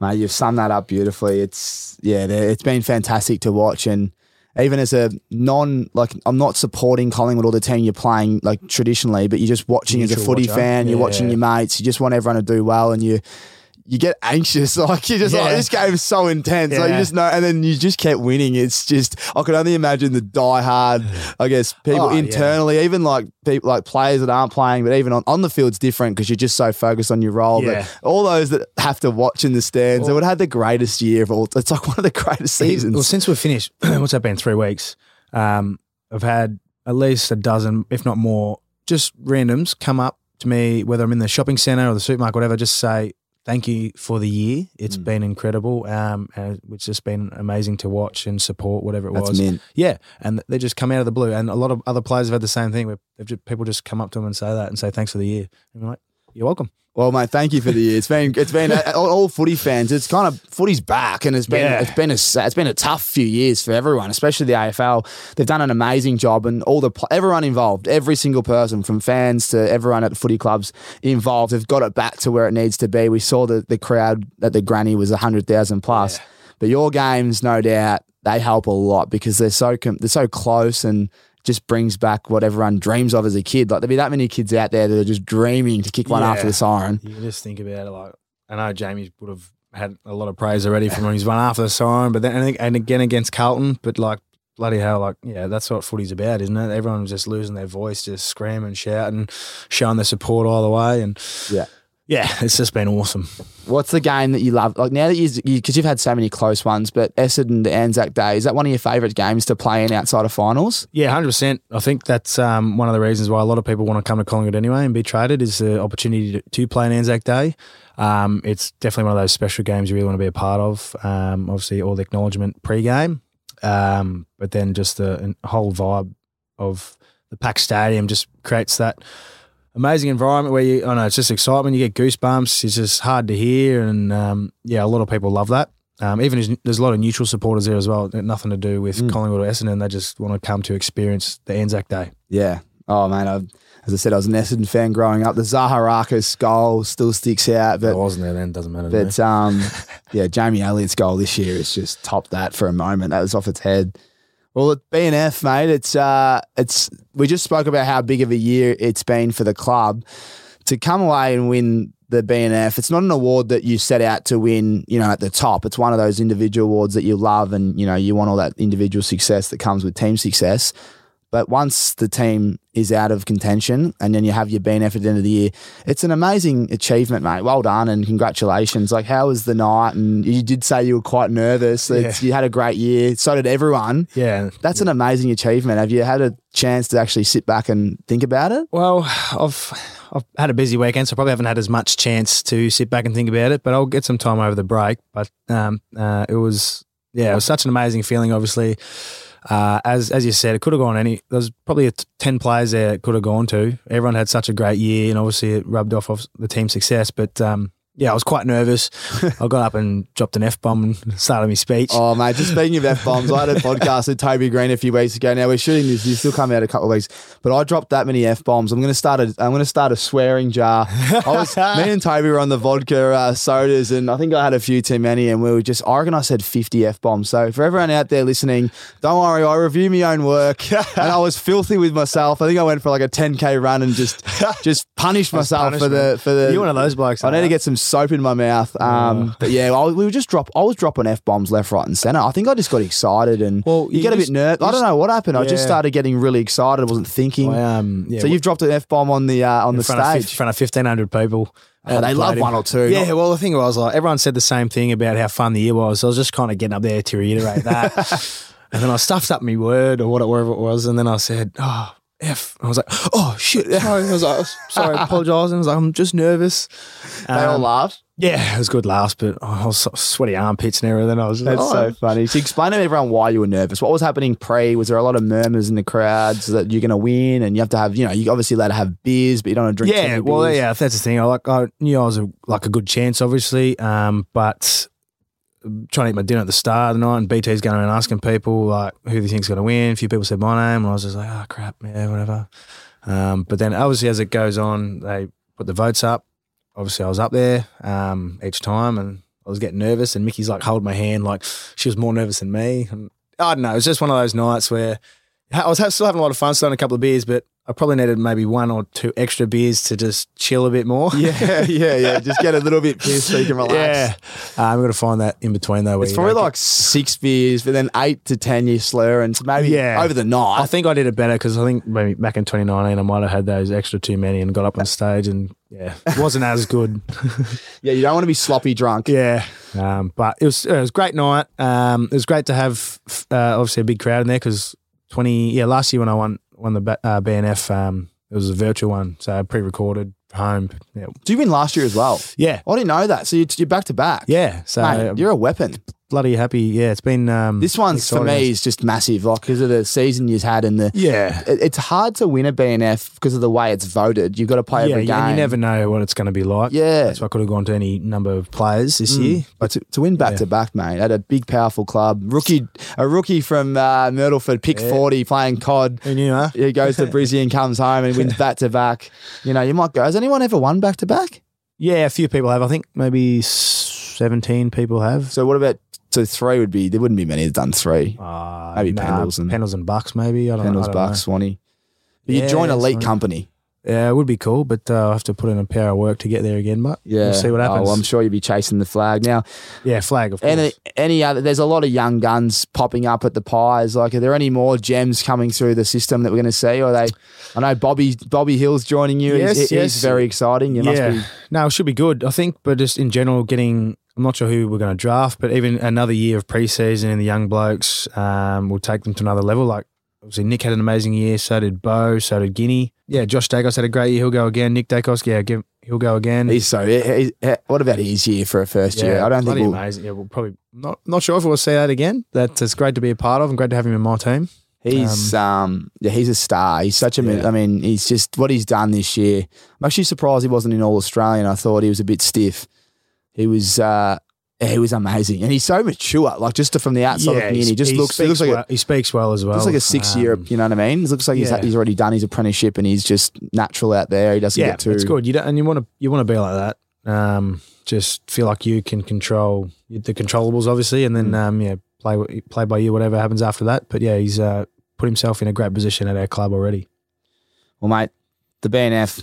Mate, you've summed that up beautifully. It's yeah, it's been fantastic to watch, and even as a non like I'm not supporting Collingwood or the team you're playing like traditionally, but you're just watching as a footy watcher. fan. You're Yeah, watching your mates. You just want everyone to do well, and you you get anxious. Like you're just like this game is so intense. Like you just know, and then you just kept winning. It's just I could only imagine the diehard. I guess people Oh, yeah. internally, even like people like players that aren't playing, but even on, on the field's different because you're just so focused on your role. Yeah. But all those that have to watch in the stands, they would have had the greatest year of all. It's like one of the greatest seasons. Well, since we've finished, what's that been? Three weeks. Um, I've had at least a dozen, if not more, just randoms come up to me, whether I'm in the shopping center or the supermarket, whatever, just say thank you for the year. Mm. It's been incredible. Um, it's just been amazing to watch and support, whatever it That's was. mint. Yeah, and they just come out of the blue, and a lot of other players have had the same thing. Where they've just, people just come up to them and say that and say thanks for the year. And I'm like, you're welcome. Well, mate, thank you for the year. It's been it's been uh, all, all footy fans. It's kind of footy's back, and it's been Yeah. it's been a it's been a tough few years for everyone, especially the AFL. They've done an amazing job, and all the everyone involved, every single person from fans to everyone at the footy clubs involved, have got it back to where it needs to be. We saw that the crowd at the Granny was hundred thousand plus, but your games, no doubt, they help a lot because they're so com- they're so close and. Just brings back what everyone dreams of as a kid. Like there'd be that many kids out there that are just dreaming to kick one Yeah. after the siren. You just think about it like I know Jamie would have had a lot of praise already from when he's won after the siren, but then and, and again against Carlton, but like bloody hell, like yeah, that's what footy's about, isn't it? Everyone's just losing their voice, just screaming, shouting, showing their support all the way, and Yeah. Yeah, it's just been awesome. What's the game that you love? Like now that you, because you, have had so many close ones, but Essendon, the Anzac Day, is that one of your favourite games to play in outside of finals? Yeah, hundred percent. I think that's um, one of the reasons why a lot of people want to come to Collingwood anyway and be traded is the opportunity to, to play an Anzac Day. Um, it's definitely one of those special games you really want to be a part of. Um, obviously, all the acknowledgement pre-game, um, but then just the whole vibe of the packed stadium just creates that amazing environment where you, I know it's just excitement. You get goosebumps. It's just hard to hear, and um, yeah, a lot of people love that. Um, even as, there's a lot of neutral supporters there as well. Nothing to do with Collingwood or Essendon. They just want to come to experience the Anzac Day. Yeah. Oh man, I, as I said, I was an Essendon fan growing up. The Zaharakis goal still sticks out, I but wasn't there then. Doesn't matter. but um, yeah, Jamie Elliott's goal this year is just topped that for a moment. That was off its head. Well, at BNF, mate, it's uh, it's we just spoke about how big of a year it's been for the club to come away and win the BNF. It's not an award that you set out to win, you know, at the top. It's one of those individual awards that you love, and you know, you want all that individual success that comes with team success. But once the team is out of contention and then you have your BNF at the end of the year, it's an amazing achievement, mate. Well done and congratulations. Like, how was the night? And you did say you were quite nervous. It's, You had a great year. So did everyone. yeah. That's an amazing achievement. Have you had a chance to actually sit back and think about it? Well, I've I've had a busy weekend, so I probably haven't had as much chance to sit back and think about it. But I'll get some time over the break. But um, uh, it was yeah, it was such an amazing feeling. Obviously, uh, as as you said, it could have gone any. There's probably ten players there it could have gone to. Everyone had such a great year, and obviously it rubbed off of the team success. But um, yeah, I was quite nervous. I got up and dropped an f bomb and started my speech. Oh, mate, just speaking of F bombs, I had a podcast with Toby Greene a few weeks ago. Now we're shooting this, this still come out a couple of weeks, but I dropped that many F bombs. I'm gonna start a I'm gonna start a swearing jar. I was me and Toby were on the vodka uh, sodas and I think I had a few too many and we were just I reckon I said 50 F bombs. So for everyone out there listening, don't worry, I review my own work. and I was filthy with myself. I think I went for like a 10k run and just just punished myself for the for the You're one of those blokes. I need to get some soap in my mouth. Um, but yeah, I, we were just drop. I was dropping f bombs left, right, and center. I think I just got excited and Well, you, you get a bit nervous. I don't know what happened. I just started getting really excited. I wasn't thinking. I, um, yeah, so you've dropped an f bomb on the uh, on in the front of, stage. in front of fifteen hundred people. Oh, they love Played one or two. Yeah, well, the thing was, like, everyone said the same thing about how fun the year was. So I was just kind of getting up there to reiterate that. and then I stuffed up my word or whatever it was. And then I said, oh, F. I was like, oh, shit. Sorry. I was like, sorry, I apologise. And I was like, I'm just nervous. they all Um, laughed. Yeah, it was good last, but oh, I was so sweaty armpits and everything. I was just That's like, so oh, funny. So explain to everyone why you were nervous. What was happening pre? Was there a lot of murmurs in the crowd so that you're going to win and you have to have, you know, you obviously allowed to have beers, but you don't want to drink. Yeah, well, beers. yeah, that's the thing. I like, I knew I was a, like a good chance, obviously, um, but trying to eat my dinner at the start of the night, and BT's going around asking people like who do you think's going to win. A few people said my name, and I was just like, oh crap, yeah, whatever. Um, but then obviously as it goes on, they put the votes up. Obviously, I was up there um, each time, and I was getting nervous. And Mickey's like, hold my hand, like she was more nervous than me. And I don't know. It was just one of those nights where I was still having a lot of fun, still having a couple of beers, but I probably needed maybe one or two extra beers to just chill a bit more. Yeah, yeah, yeah. Just get a little bit pissed so you can relax. Yeah. Uh, I'm going to find that in between though. It's probably like six beers, but then eight to ten you slur, and maybe Yeah. over the night. I think I did it better because I think maybe back in 2019 I might have had those extra too many and got up on stage and yeah, it wasn't as good. yeah, you don't want to be sloppy drunk. Yeah, um, but it was it was a great night. Um, it was great to have uh, obviously a big crowd in there because twenty yeah last year when I won won the uh, BNF um, it was a virtual one so pre-recorded home yeah Did you win last year as well? yeah I didn't know that. So you're, you're back to back. yeah so Mate, you're a weapon. Bloody happy yeah it's been um, This one's for me is just massive, like because of the season you've had and the. yeah it- It's hard to win a BNF because of the way it's voted. You've got to play yeah, every game. you never know what it's going to be like Yeah. so I could have gone to any number of players this year But to, to win back Yeah. to back, mate, at a big, powerful club, rookie, a rookie from uh, Myrtleford, pick Yeah. forty, playing COD. who knew huh? He goes to Brizzy and comes home and wins back to back. You know, you might go. Has anyone ever won back to back? yeah a few people have I think maybe 17 people have So what about so three would be there wouldn't be many that done three. uh, Maybe nah, Pendles and- Pendles and Bucks maybe I don't, I Pendles, don't Bucks, know. Swanee. But you join elite Swanee. company. Yeah, it would be cool, but uh, I'll have to put in a pair of work to get there again. But Yeah, we'll see what happens. Oh, I'm sure you'll be chasing the flag now. yeah, flag of course. Any any other? There's a lot of young guns popping up at the pies. Like, are there any more gems coming through the system that we're going to see? Or are they? I know Bobby Bobby Hill's joining you. Yes, he's, he's yes. very exciting. You must yeah, be. no, it should be good. I think, but just in general, getting. I'm not sure who we're going to draft, but even another year of preseason in the young blokes um, will take them to another level. Like obviously, Nick had an amazing year. So did Bo. So did Guinea. Yeah, Josh Daicos had a great year. He'll go again. Nick Daicos, yeah, give, he'll go again. He's so. he- he- what about his year for a first year? I don't think we'll. amazing. Yeah, we'll probably not not sure if we'll see that again. That it's great to be a part of and great to have him in my team. He's um, yeah, he's a star. He's such a. Yeah. I mean, he's just what he's done this year. I'm actually surprised he wasn't in All Australian. I thought he was a bit stiff. He was. uh he was amazing, and he's so mature. Like just from the outside looking in, he just looks. He looks like a, well, he speaks well as well. looks like a six year. Um, You know what I mean? It looks like he's yeah. he's already done his apprenticeship, and he's just natural out there. He doesn't yeah, get too. it's good. You don't, and you want to you want to be like that. Um, just feel like you can control the controllables, obviously, and Mm. then um, yeah, play play by you, whatever happens after that. But yeah, he's uh, put himself in a great position at our club already. Well, mate, the BNF,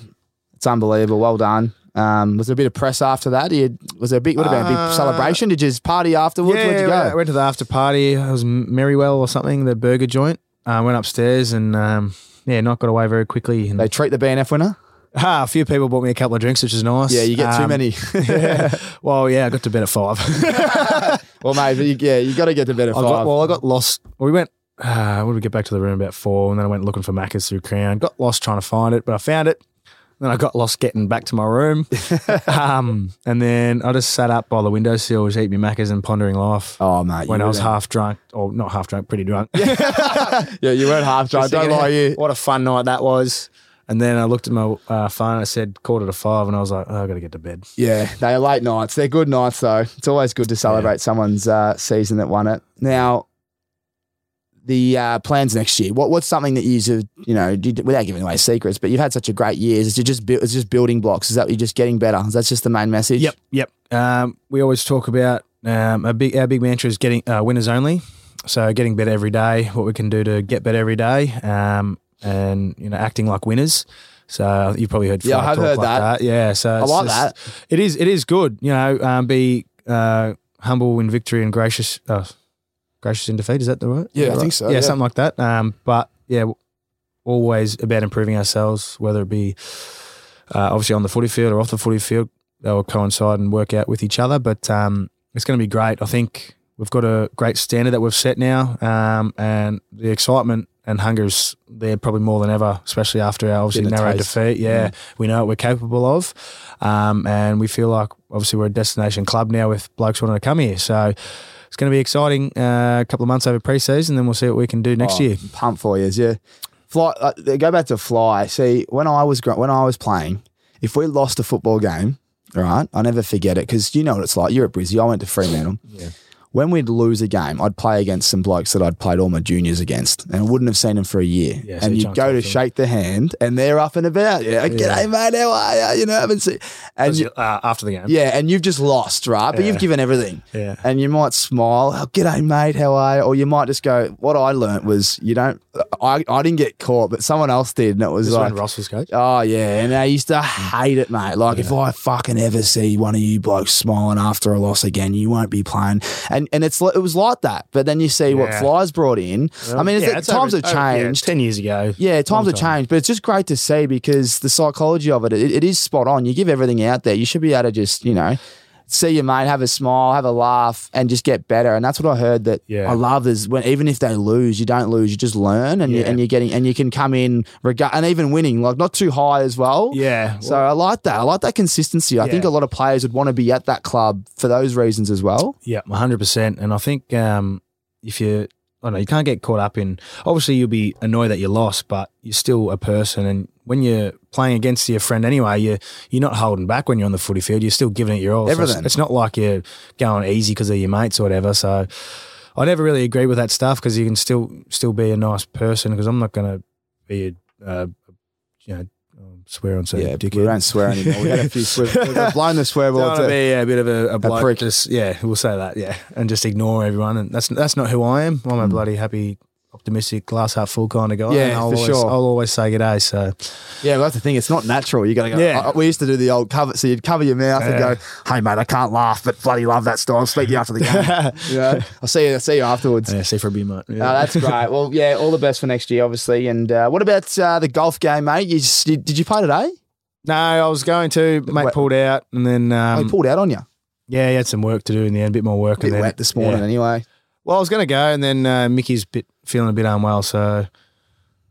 it's unbelievable. Well done. Um, was there a bit of press after that? You, was there a big? Have been a big Uh, celebration? Did you just party afterwards? Where'd you I went to the after party. It was Merrywell or something, the burger joint. I went upstairs and um, yeah, not got away very quickly. And They treat the BNF winner. ah, a few people bought me a couple of drinks, which is nice. Yeah, you get too Um, many. yeah. Well, yeah, I got to bed at five. well, mate, you, yeah, you got to get to bed at I five. got, well, I got lost. Well, we went. Uh, when did we get back to the room about four, and then I went looking for Macca's through Crown. Got lost trying to find it, but I found it. Then I got lost getting back to my room, um, and then I just sat up by the windowsill, was eating my Macca's and pondering life. oh, mate, when you I was half drunk, or not half drunk, pretty drunk. yeah, you weren't half drunk. Don't lie, you. What a fun night that was. And then I looked at my uh, phone. I said quarter to five, and I was like, oh, I got to get to bed. Yeah, they are late nights. They're good nights, though. It's always good to celebrate someone's uh, season that won it. Now, the uh, plans next year. What what's something that you should, you know, you, without giving away secrets, but you've had such a great year. Is it just it's just building blocks? Is that you're just getting better? Is that just the main message? Yep, yep. Um, we always talk about um, a big our big mantra is getting uh, winners only. So getting better every day. What we can do to get better every day, um, and you know, acting like winners. So you've probably heard. Yeah, I've heard like that. Yeah, so I like just- that. It is. It is good. You know, um, be uh, humble in victory and gracious. Uh, gracious in defeat. Is that the right? Yeah, I think so, Yeah, yeah. something like that. Um, but yeah, always about improving ourselves, whether it be uh, obviously on the footy field or off the footy field. They'll coincide and work out with each other. But um, it's going to be great. I think we've got a great standard that we've set now, um, and the excitement and hunger's there probably more than ever, especially after our obviously narrow taste. defeat. Yeah, we know what we're capable of, um, and we feel like obviously we're a destination club now with blokes wanting to come here. So it's going to be exciting. Uh, a couple of months over pre-season, then we'll see what we can do next Oh, year. Pump for you, yeah. Fly. Uh, go back to fly. See, when I was when I was playing, if we lost a football game, right, I never forget it because you know what it's like. You're at Brizzy. I went to Fremantle. Yeah. When we'd lose a game, I'd play against some blokes that I'd played all my juniors against, and I wouldn't have seen them for a year. Yeah, so and you'd go to shake the hand, and they're up and about. Yeah, g'day, mate. How are you? You know, haven't seen. And you, uh, after the game. yeah, and you've just lost, right? But you've given everything. Yeah. And you might smile, oh, g'day, mate, how are you? Or you might just go, what I learnt was you don't, I, I didn't get caught, but someone else did. And it was This like, when Ross was coach. oh, yeah. And I used to hate it, mate. Like, if I fucking ever see one of you blokes smiling after a loss again, you won't be playing. And and it's li- it was like that. But then you see what Yeah. Fly's brought in. I mean, it's, Yeah, it's times over- have over- yeah, changed. Ten years ago. Yeah, times have changed, but it's just great to see because the psychology of it, it, it is spot on. You give everything out there, you should be able to just, you know, see your mate, have a smile, have a laugh, and just get better. And that's what I heard that Yeah. I love is when even if they lose, you don't lose, you just learn, and you and you're getting and you can come in rega- and even winning, like not too high as well. Yeah. So I like that. I like that consistency. I think a lot of players would want to be at that club for those reasons as well. Yeah, one hundred percent. And I think um, if you, I don't know, you can't get caught up in. Obviously, you'll be annoyed that you lost, but you're still a person. And when you're playing against your friend anyway, you're, you're not holding back when you're on the footy field. You're still giving it your all. So it's- Everything. it's, not like you're going easy because of your mates or whatever. So I never really agree with that stuff because you can still still be a nice person. Because I'm not going to be a, uh, you know, swear on say Yeah, dickhead. we don't swear anymore. We had a few swear. We've blown the swear word. to be a bit of a, a bloke. prick. Just, yeah, we'll say that. Yeah, and just ignore everyone. And that's that's not who I am. I'm a hmm. bloody happy, optimistic, glass half full kind of guy. Yeah, and I'll for always, sure. I'll always say good day. So Yeah, well, that's the thing. It's not natural. You got to go. Yeah. I- we used to do the old cover. So you'd cover your mouth and go, "Hey, mate, I can't laugh, but bloody love that story. I'll speak to you after the game. know, I'll see you. I'll see you afterwards. yeah, see for a beer, mate. Yeah. No, that's great. Well, yeah, all the best for next year, obviously. And uh, what about uh, the golf game, mate? You just, you, did you play today? no, I was going to. Mate pulled out, and then I um, pulled out on you. Yeah, he had some work to do in the end. A bit more work. bit and then, wet this morning, yeah. anyway. Well, I was going to go, and then uh, Mickey's bit feeling a bit unwell, so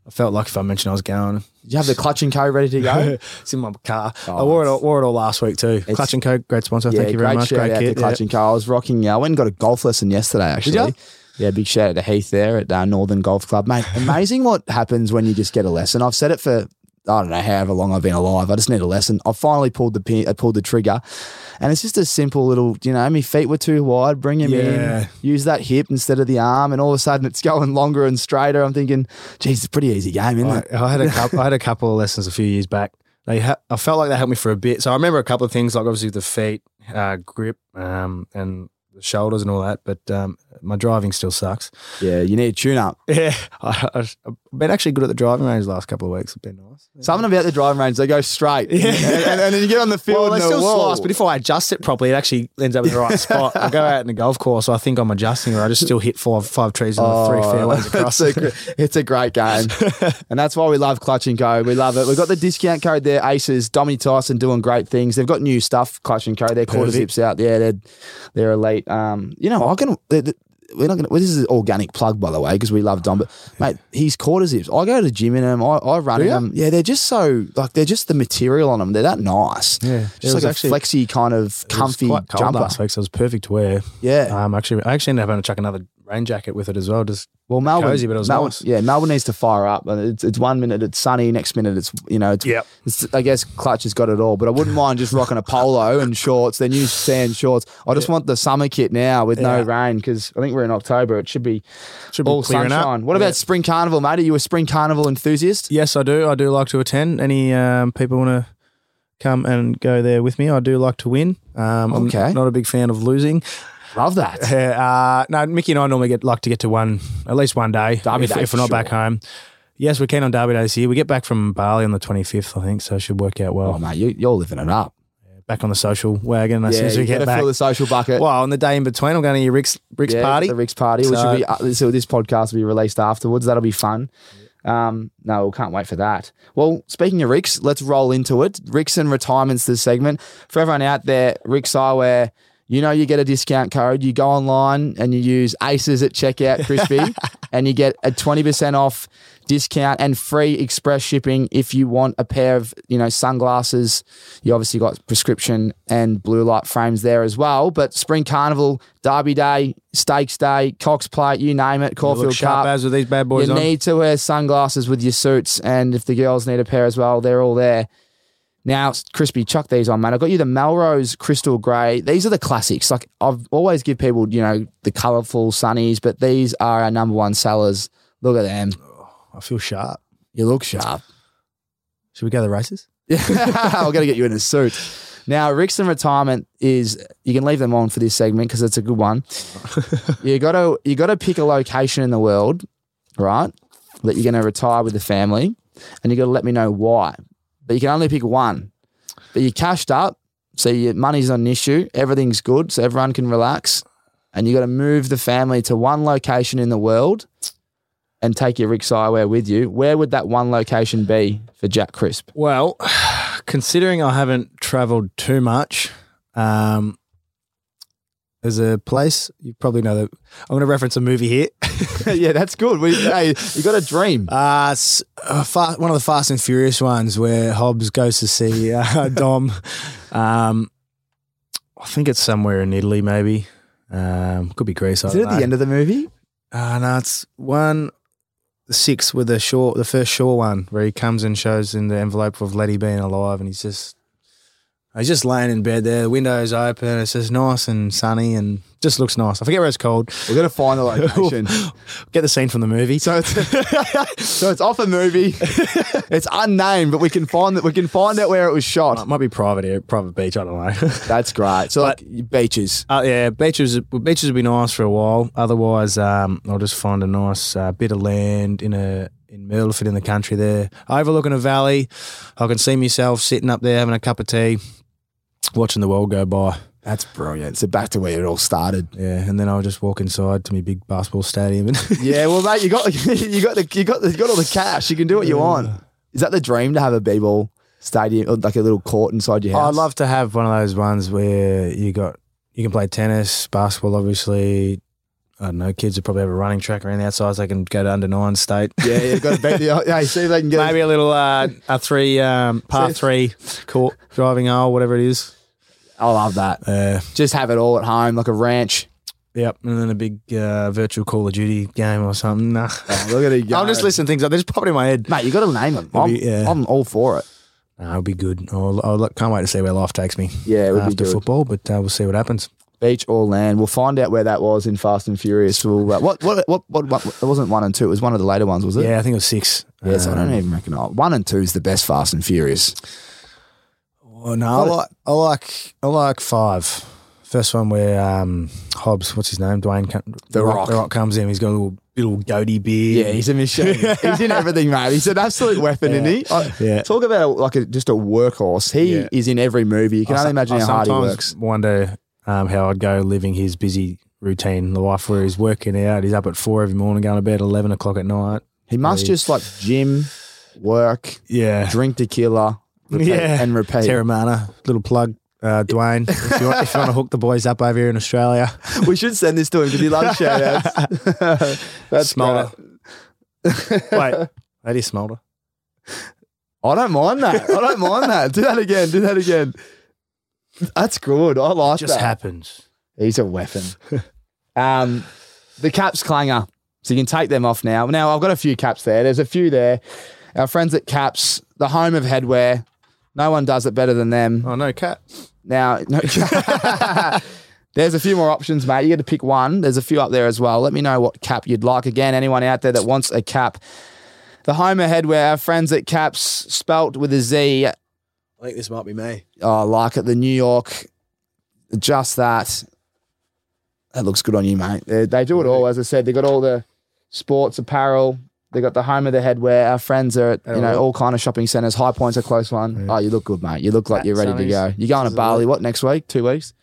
I felt like if I mentioned I was going, Did you have the clutch and co ready to go? it's in my car. Oh, I wore it, all, wore it all last week too. It's- Clutch and Co, great sponsor. Thank you very great much. shout Great out kit. to Clutch yeah. and Co. I was rocking. uh, I went and got a golf lesson yesterday. Actually, ya? yeah, big shout out to Heath there at uh, Northern Golf Club, mate. Amazing what happens when you just get a lesson. I've said it for. I don't know however long I've been alive. I just need a lesson. I finally pulled the pin, uh, pulled the trigger, and it's just a simple little. You know, my feet were too wide. Bring him Yeah. in. Use that hip instead of the arm, and all of a sudden it's going longer and straighter. I'm thinking, geez, it's a pretty easy game, isn't I, it? I had a couple, I had a couple of lessons a few years back. They ha- I felt like they helped me for a bit. So I remember a couple of things, like obviously the feet, uh, grip, um, and the shoulders and all that. But um, my driving still sucks. Yeah, you need a tune up. Yeah, I, I've been actually good at the driving range the last couple of weeks. It's been nice. Something about the driving range, they go straight. Yeah. and, and- and then you get on the field Well, they and still they're, whoa. slice, but if I adjust it properly, it actually ends up in the right spot. I go out in the golf course, I think I'm adjusting, or I just still hit five five trees and the three fairways across. It's a, it's a great game. and that's why we love Clutch and Co. We love it. We've got the discount code there, Aces, Dominic Tyson doing great things. They've got new stuff, Clutch and Co. Their quarter zips out Yeah, They're, they're elite. Um, you know, I can. They're- we're not gonna. Well, this is an organic plug, by the way, because we love Dom. But mate, he's quarter zips. I go to the gym in them. I, I run in them. Yeah, they're just so like they're just the material on them. They're that nice. Yeah. It just was like actually- a flexy kind of It was comfy quite cold jumper. last week, so it was perfect to wear. Yeah. Um, actually, I actually ended up having to chuck another rain jacket with it as well. Just Well, Melbourne, cozy, but it was Melbourne, nice. yeah, Melbourne needs to fire up. It's, it's one minute it's sunny, next minute it's you know, it's, Yep. it's I guess Clutch has got it all. But I wouldn't mind just rocking a polo and shorts, their new sand shorts. I just want the summer kit now with no rain because I think we're in October. It should be should be all clearing sunshine. up. What Yeah. about spring carnival, mate? Are you a spring carnival enthusiast? Yes, I do. I do like to attend. Any um, people want to come and go there with me? I do like to win. Um, Okay. I'm not a big fan of losing. Love that. Uh, no, Mickey and I normally get like to get to one at least one day Derby if, day if we're not back home. Yes, we're keen on Derby Day this year. We get back from Bali on the 25th, I think, so it should work out well. Oh, mate, you, you're living it up. back on the social wagon as soon yeah, as we get back. fill the social bucket. well, on the day in between, I'm going to your Rick's, Rick's Yeah, party. the Rick's party, which will be uh, so this podcast will be released afterwards. That'll be fun. Um, no, can't wait for that. Well, speaking of Rick's, let's roll into it. Rick's and retirements this segment for everyone out there. Rick's Eyewear. You know, you get a discount code. You go online and you use Aces at checkout, Crispy, and you get a twenty percent off discount and free express shipping if you want a pair of you know sunglasses. You obviously got prescription and blue light frames there as well. But Spring Carnival, Derby Day, Stakes Day, Cox Plate, you name it, Caulfield sharp Cup. as with these bad boys You on. need to wear sunglasses with your suits, and if the girls need a pair as well, they're all there. Now, crispy, chuck these on, man. I got you the Melrose Crystal Grey. These are the classics. Like I've always give people, you know, the colourful sunnies, but these are our number one sellers. Look at them. Oh, I feel sharp. You look sharp. Should we go to the races? Yeah, I'm gonna get you in a suit. Now, Rixon retirement is you can leave them on for this segment because it's a good one. you gotta you gotta pick a location in the world, right? That you're gonna retire with the family, and you gotta let me know why. But you can only pick one. But you cashed up, so your money's not an issue. Everything's good, so everyone can relax. And you got to move the family to one location in the world and take your Rick's eyewear with you. Where would that one location be for Jack Crisp? Well, considering I haven't travelled too much, um, there's a place you probably know that I'm going to reference a movie here. yeah, that's good. We, hey, you got a dream. Uh, it's uh, fa- one of the Fast and Furious ones where Hobbs goes to see uh, Dom. Um, I think it's somewhere in Italy, maybe. Um, could be Greece. I Is it don't at the end of the movie? Uh, no, it's one the six with the shore, the first shore one where he comes and shows in the envelope of Letty being alive, and he's just he's just laying in bed there. The window's open. It's just nice and sunny, and just looks nice. I forget where it's called. We're gonna find the location. Get the scene from the movie. so it's so it's off a movie. it's unnamed, but we can find that we can find out where it was shot. it might be private private beach. I don't know. That's great. So like beaches. Uh, yeah, beaches beaches would be nice for a while. Otherwise, um, I'll just find a nice uh, bit of land in a in Myrtleford in the country there, overlooking a valley. I can see myself sitting up there having a cup of tea, watching the world go by. That's brilliant. So back to where it all started. Yeah, and then I'll just walk inside to my big basketball stadium. And Yeah, well, mate, you got you got the you got the, you got all the cash. You can do what you want. Is that the dream to have a b-ball stadium, or like a little court inside your house? I'd love to have one of those ones where you got you can play tennis, basketball, obviously. I don't know. Kids would probably have a running track around the outside, so they can go to under nine state. Yeah, yeah, got to beat the. Yeah, see if they can get. Maybe a little uh, a three um, par three court driving hole, whatever it is. I love that. Uh, Just have it all at home, like a ranch. yep, and then a big uh, virtual Call of Duty game or something. Nah. Oh, look at it go. I'm just listening to things up. They're just popping in my head. mate. You got to name them. I'm, be- yeah. I'm all for it. Nah, it'll be good. I'll, I'll, can't wait to see where life takes me Yeah, it would be after good. football, but uh, we'll see what happens. Beach or land. We'll find out where that was in Fast and Furious. We'll, uh, what, what, what, what, what, It wasn't one and two. It was one of the later ones, was it? Yeah, I think it was six. Yeah, so I don't Um, even reckon. oh, One and two is the best Fast and Furious. Oh, no, I like, I like I like five. First one where um, Hobbs, what's his name? Dwayne, The Rock. The Rock comes in. He's got a little little goatee beard. Yeah, he's a machine. he's in everything, mate. He's an absolute weapon, isn't he? I- Yeah. Talk about like a, just a workhorse. He Yeah. is in every movie. You can I only imagine I how hard he works. Wonder um, how I'd go living his busy routine the life where he's working out. He's up at four every morning, going to bed at eleven o'clock at night. He must Really. just like gym, work, Yeah, drink tequila, repeat, Yeah. and repeat. Teremana, little plug. Uh, Dwayne, if you, want, if you want to hook the boys up over here in Australia, we should send this to him because he loves shout outs. That's Smolder. Wait, that is Smolder. I don't mind that. I don't mind that. Do that again. Do that again. That's good. I like Just that. Just happens. He's a weapon. um, the caps clanger. So you can take them off now. Now I've got a few caps there. There's a few there. Our friends at Capz, the home of headwear. No one does it better than them. Oh no, cat. Now, no, there's a few more options, mate. You get to pick one. There's a few up there as well. Let me know what cap you'd like. Again, anyone out there that wants a cap. The home of headwear, our friends at Capz, spelt with a Z. I think this might be me. Oh, I like it. The New York, just that. That looks good on you, mate. They, they do it all. As I said, they got all the sports apparel. They got the home of the headwear. Our friends are at you know all kind of shopping centres. High Point's a close one. Oh, you look good, mate. You look like you're ready to go. You're going to This is Bali. What next week? Two weeks.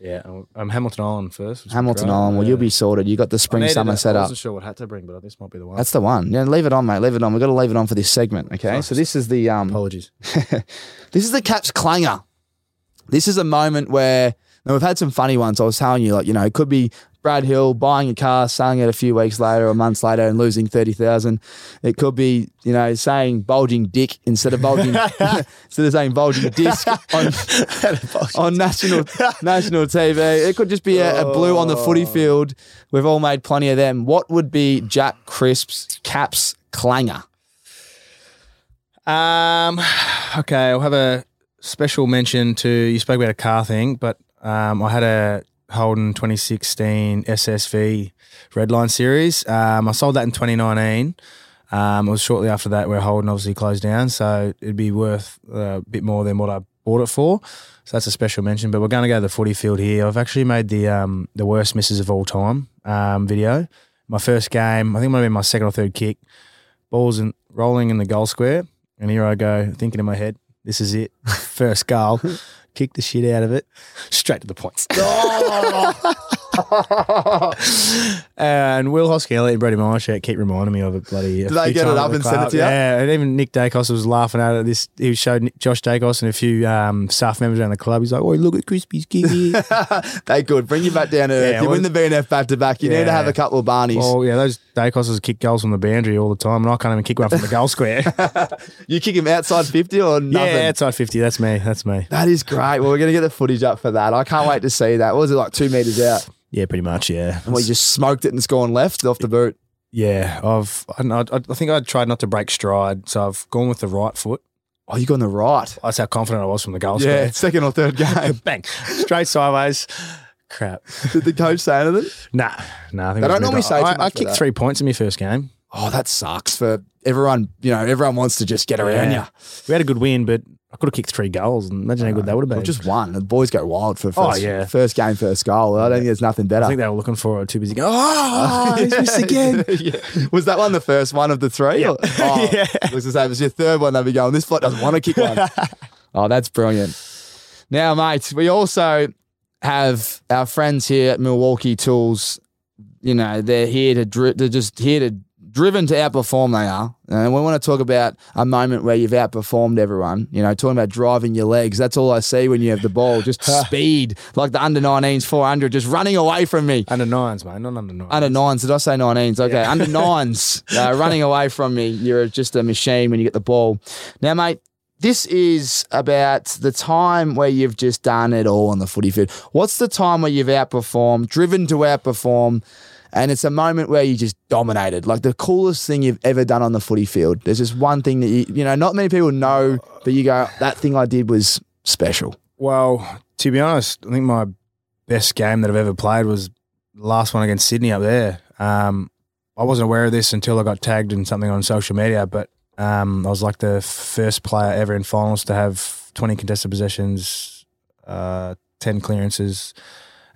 Yeah, I'm- I'm Hamilton Island first. Hamilton great. Island. Well, Yeah. you'll be sorted. You got the spring needed summer it. set I up. wasn't sure what hat to bring, but this might be the one. That's the one. Yeah, leave it on, mate. Leave it on. We've got to leave it on for this segment. Okay. So this is the um. Apologies. This is the Capz clanger. This is a moment where now we've had some funny ones. I was telling you, like you know, it could be Brad Hill buying a car, selling it a few weeks later or months later, and losing thirty thousand. It could be you know saying bulging dick instead of bulging instead of saying bulging disc on on national national TV. It could just be a, a blue on the footy field. We've all made plenty of them. What would be Jack Crisp's Capz clanger? Um, okay, I'll have a special mention to you spoke about a car thing, but um, I had a Holden 2016 SSV Redline series. Um, I sold that in 2019. Um, it was shortly after that where Holden obviously closed down, so it'd be worth uh, a bit more than what I bought it for. So that's a special mention. But we're going to go to the footy field here. I've actually made the um, the worst misses of all time um, video. My first game, I think it might have been my second or third kick. Balls in, rolling in the goal square, and here I go thinking in my head, this is it, first goal. Kick the shit out of it, straight to the points. Oh. and Will Hoskelly and Brady Marshak keep reminding me of it. Bloody. Did they get it up and send it to you? Yeah, and even Nick Daicos was laughing at it. This he showed Nick, Josh Daicos and a few um, staff members around the club. He's like, "Oh, look at Crispy's here." they good. Bring you back down to earth. Yeah, you well- win the BNF back to back. You need to have a couple of Barneys. well, yeah, those Daicos kick goals from the boundary all the time, and I can't even kick one from the goal square. You kick him outside 50 or nothing? yeah, outside fifty. That's me. That's me. That is great. Well, we're going to get the footage up for that. I can't wait to see that. What was it like two metres out? Yeah, pretty much. Yeah. And we just smoked it and it's gone left off the boot. Yeah, I've. I, know, I, I think I tried not to break stride, so I've gone with the right foot. Oh, you got on the right. That's how confident I was from the goal Yeah, square. second or third game. Bang, straight sideways. Crap. Did the coach say anything? Nah, nah. I think They don't normally say I, I kicked that. three points in my first game. Oh, that sucks for everyone. You know, everyone wants to just get around Yeah. you. We had a good win, but I could have kicked three goals. And imagine how good that uh, would have been. Well, just one. The boys go wild for oh, first, Oh, yeah. first game, first goal. I don't think there's nothing better. I think they were looking for it. Too busy going. Oh, he's missed again. yeah. Was that one the first one of the three? Yeah. Oh, Yeah. Was to say, it was your third one. They'd be going, this bloke doesn't want to kick one. oh, that's brilliant. Now, mate, we also have our friends here at Milwaukee Tools. You know, they're here to, dri- they're just here to, driven to outperform, they are. And we want to talk about a moment where you've outperformed everyone. You know, talking about driving your legs. That's all I see when you have the ball. Just speed, like the under 19s 400, just running away from me. Under nines, mate, not under nines. Under nines, did I say 19s? Okay, under nines, uh, running away from me. You're just a machine when you get the ball. Now, mate, this is about the time where you've just done it all on the footy field. What's the time where you've outperformed, driven to outperform, and it's a moment where you just dominated, like the coolest thing you've ever done on the footy field? There's just one thing that you, you know, not many people know, but you go, that thing I did was special. Well, to be honest, I think my best game that I've ever played was the last one against Sydney up there. Um, I wasn't aware of this until I got tagged in something on social media, but um, I was like the first player ever in finals to have 20 contested possessions, uh, 10 clearances,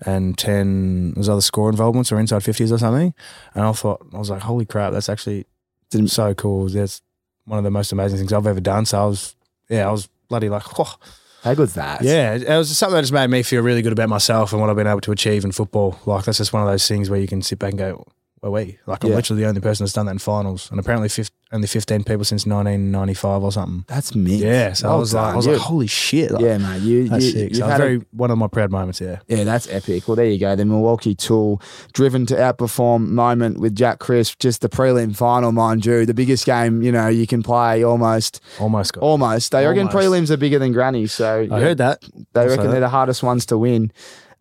and 10 was other score involvements or inside 50s or something. And I thought, I was like, holy crap, that's actually Didn't- so cool. That's one of the most amazing things I've ever done. So I was, yeah, I was bloody like, oh, How good's that? yeah, it was something that just made me feel really good about myself and what I've been able to achieve in football. Like that's just one of those things where you can sit back and go, "Where we?" Like I'm Yeah. literally the only person that's done that in finals, and apparently fif- only 15 people since 1995 or something. That's me. Yeah, so I was like, I was like, holy shit! Like, yeah, mate. You, that's you, sick. you've So had a- very one of my proud moments. Yeah, Yeah, that's epic. Well, there you go. The Milwaukee Tool driven to outperform moment with Jack Crisp, just the prelim final, mind you, the biggest game you know you can play almost. almost got. Almost. They reckon Almost. prelims are bigger than granny, so I heard that. they I'll say reckon that. they're the hardest ones to win.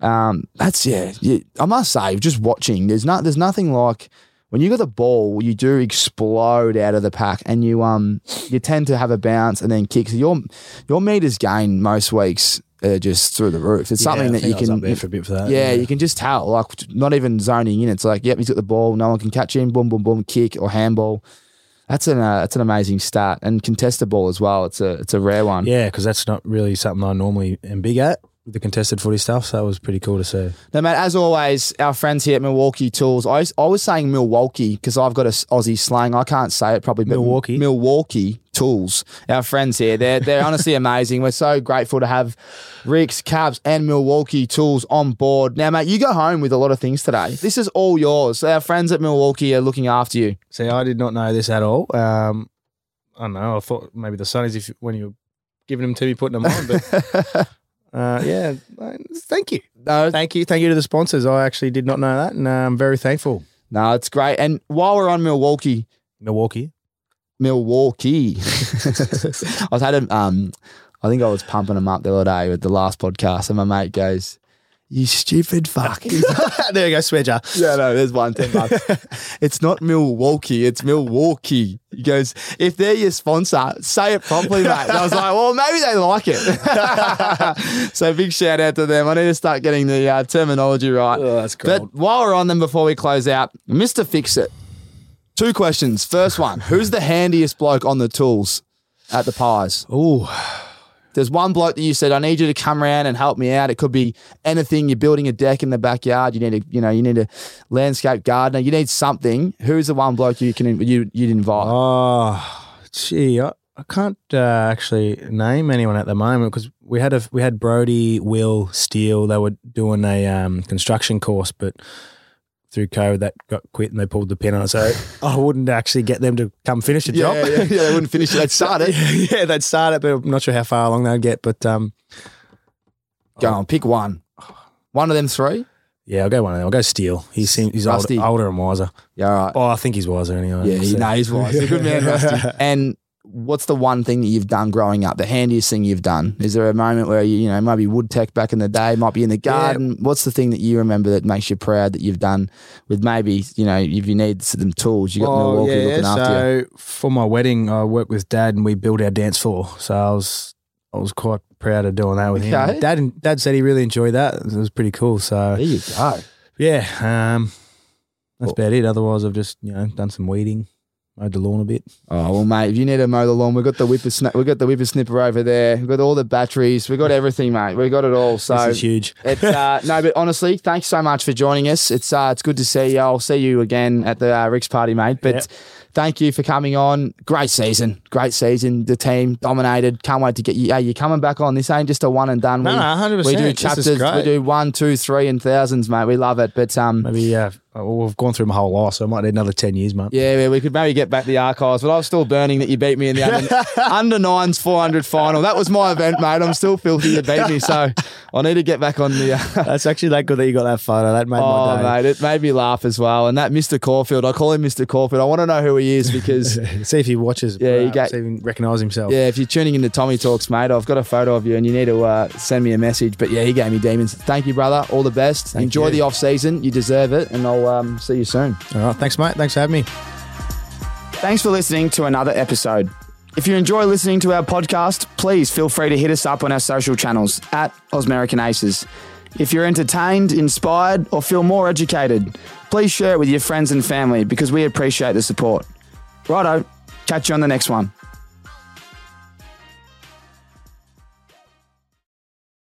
Um, that's yeah, you, I must say, just watching, there's not there's nothing like when you got the ball, you do explode out of the pack, and you um you tend to have a bounce and then kicks. Your your meters gain most weeks are just through the roof. It's something Yeah, I that you can up there for a bit for that. yeah, you can just tell, like not even zoning in. It's like, yep, he's got the ball. No one can catch him. Boom, boom, boom, kick or handball. That's an uh, that's an amazing start and contested ball as well. It's a it's a rare one. Yeah, because that's not really something I normally am big at the contested footy stuff. So that was pretty cool to see. Now, mate, as always, our friends here at Milwaukee Tools. I was, I was saying Milwaukee because I've got a s- Aussie slang. I can't say it probably. But Milwaukee. Milwaukee Tools. Our friends here. They're they're honestly amazing. We're so grateful to have Rick's, Capz, and Milwaukee Tools on board. Now, mate, you go home with a lot of things today. This is all yours. Our friends at Milwaukee are looking after you. See, I did not know this at all. Um, I don't know. I thought maybe the Sunnies, if when you were giving them to me, putting them on, but uh, yeah, uh, thank you, No, thank you, thank you to the sponsors. I actually did not know that, and uh, I'm very thankful. no, it's great. And while we're on Milwaukee, Milwaukee. Milwaukee. I was had him. Um, I think I was pumping him up the other day with the last podcast, and my mate goes, You stupid fuck. there you go, Swedger. Yeah, no, there's one ten bucks. it's not Milwaukee, it's Milwaukee. He goes, if they're your sponsor, say it properly, mate. And I was like, well, maybe they like it. so big shout out to them. I need to start getting the uh, terminology right. Oh, that's But while we're on them, before we close out, Mister Fix It. Two questions. First one: Who's the handiest bloke on the tools at the pies? Oh, There's one bloke that you said, I need you to come around and help me out. It could be anything. You're building a deck in the backyard. You need a, you know, you need a landscape gardener. You need something. Who's the one bloke you can you you'd invite? oh, gee, I, I can't uh, actually name anyone at the moment because we had a we had Brody, Will, Steele. They were doing a um, construction course, but through COVID that got quit and they pulled the pin on it. So I wouldn't actually get them to come finish the job. yeah, yeah, yeah, they wouldn't finish it. They'd start it. yeah, they'd start it, but I'm not sure how far along they'd get. But um, Go on, pick one. One of them three. yeah, I'll go one of them. I'll go Steele. He seems he's Rusty. older, older and wiser. Yeah, all right. Oh, I think he's wiser anyway. Yeah, he So- knows wise. He's a good man, Rusty. And what's the one thing that you've done growing up? The handiest thing you've done? Is there a moment where you, you know, maybe wood tech back in the day, might be in the garden? What's the thing that you remember that makes you proud that you've done with maybe, you know, if you need some tools, you got Oh, Milwaukee looking after you. so for my wedding, I worked with Dad and we built our dance floor. So I was I was quite proud of doing that with Okay. him. Dad Dad said he really enjoyed that. It was pretty cool. So There you go. yeah, um, that's about it. Otherwise, I've just you know done some weeding, mowed the lawn a bit. Oh well, mate. If you need to mow the lawn, we've got the whippersnapper. We've got the whippersnipper over there. We've got all the batteries. We've got everything, mate. We've got it all. So this is huge. It's uh, no, but honestly, thanks so much for joining us. It's uh, it's good to see you. I'll see you again at the uh, Rick's party, mate. But Yep. thank you for coming on. Great season, great season. The team dominated. Can't wait to get you. Hey, you're coming back on. This ain't just a one and done. No, we, no, 100%. We do chapters. We do one, two, three, and thousands, mate. We love it. But um, Maybe uh, well, we've gone through my whole life, so I might need another ten years, mate. yeah, yeah, we could maybe get back the archives, but I was still burning that you beat me in the under, under nines 400 final. That was my event, mate. I'm still filthy you beat me, so I need to get back on the. Uh, That's actually that good that you got that photo. That made Oh, my day. mate, it made me laugh as well. And that Mr. Caulfield, I call him Mr. Caulfield. I want to know who he is because, See if he watches. Yeah, you uh, get- see if he recognise himself. yeah, if you're tuning into Tommy Talks, mate, I've got a photo of you and you need to uh, send me a message. But yeah, he gave me demons. Thank you, brother. All the best. Enjoy you. the off season. You deserve it. And I'll um, see you soon. All right. Thanks, mate. Thanks for having me. Thanks for listening to another episode. If you enjoy listening to our podcast, please feel free to hit us up on our social channels at Osmerican Aces. If you're entertained, inspired, or feel more educated, please share it with your friends and family because we appreciate the support. Righto, catch you on the next one.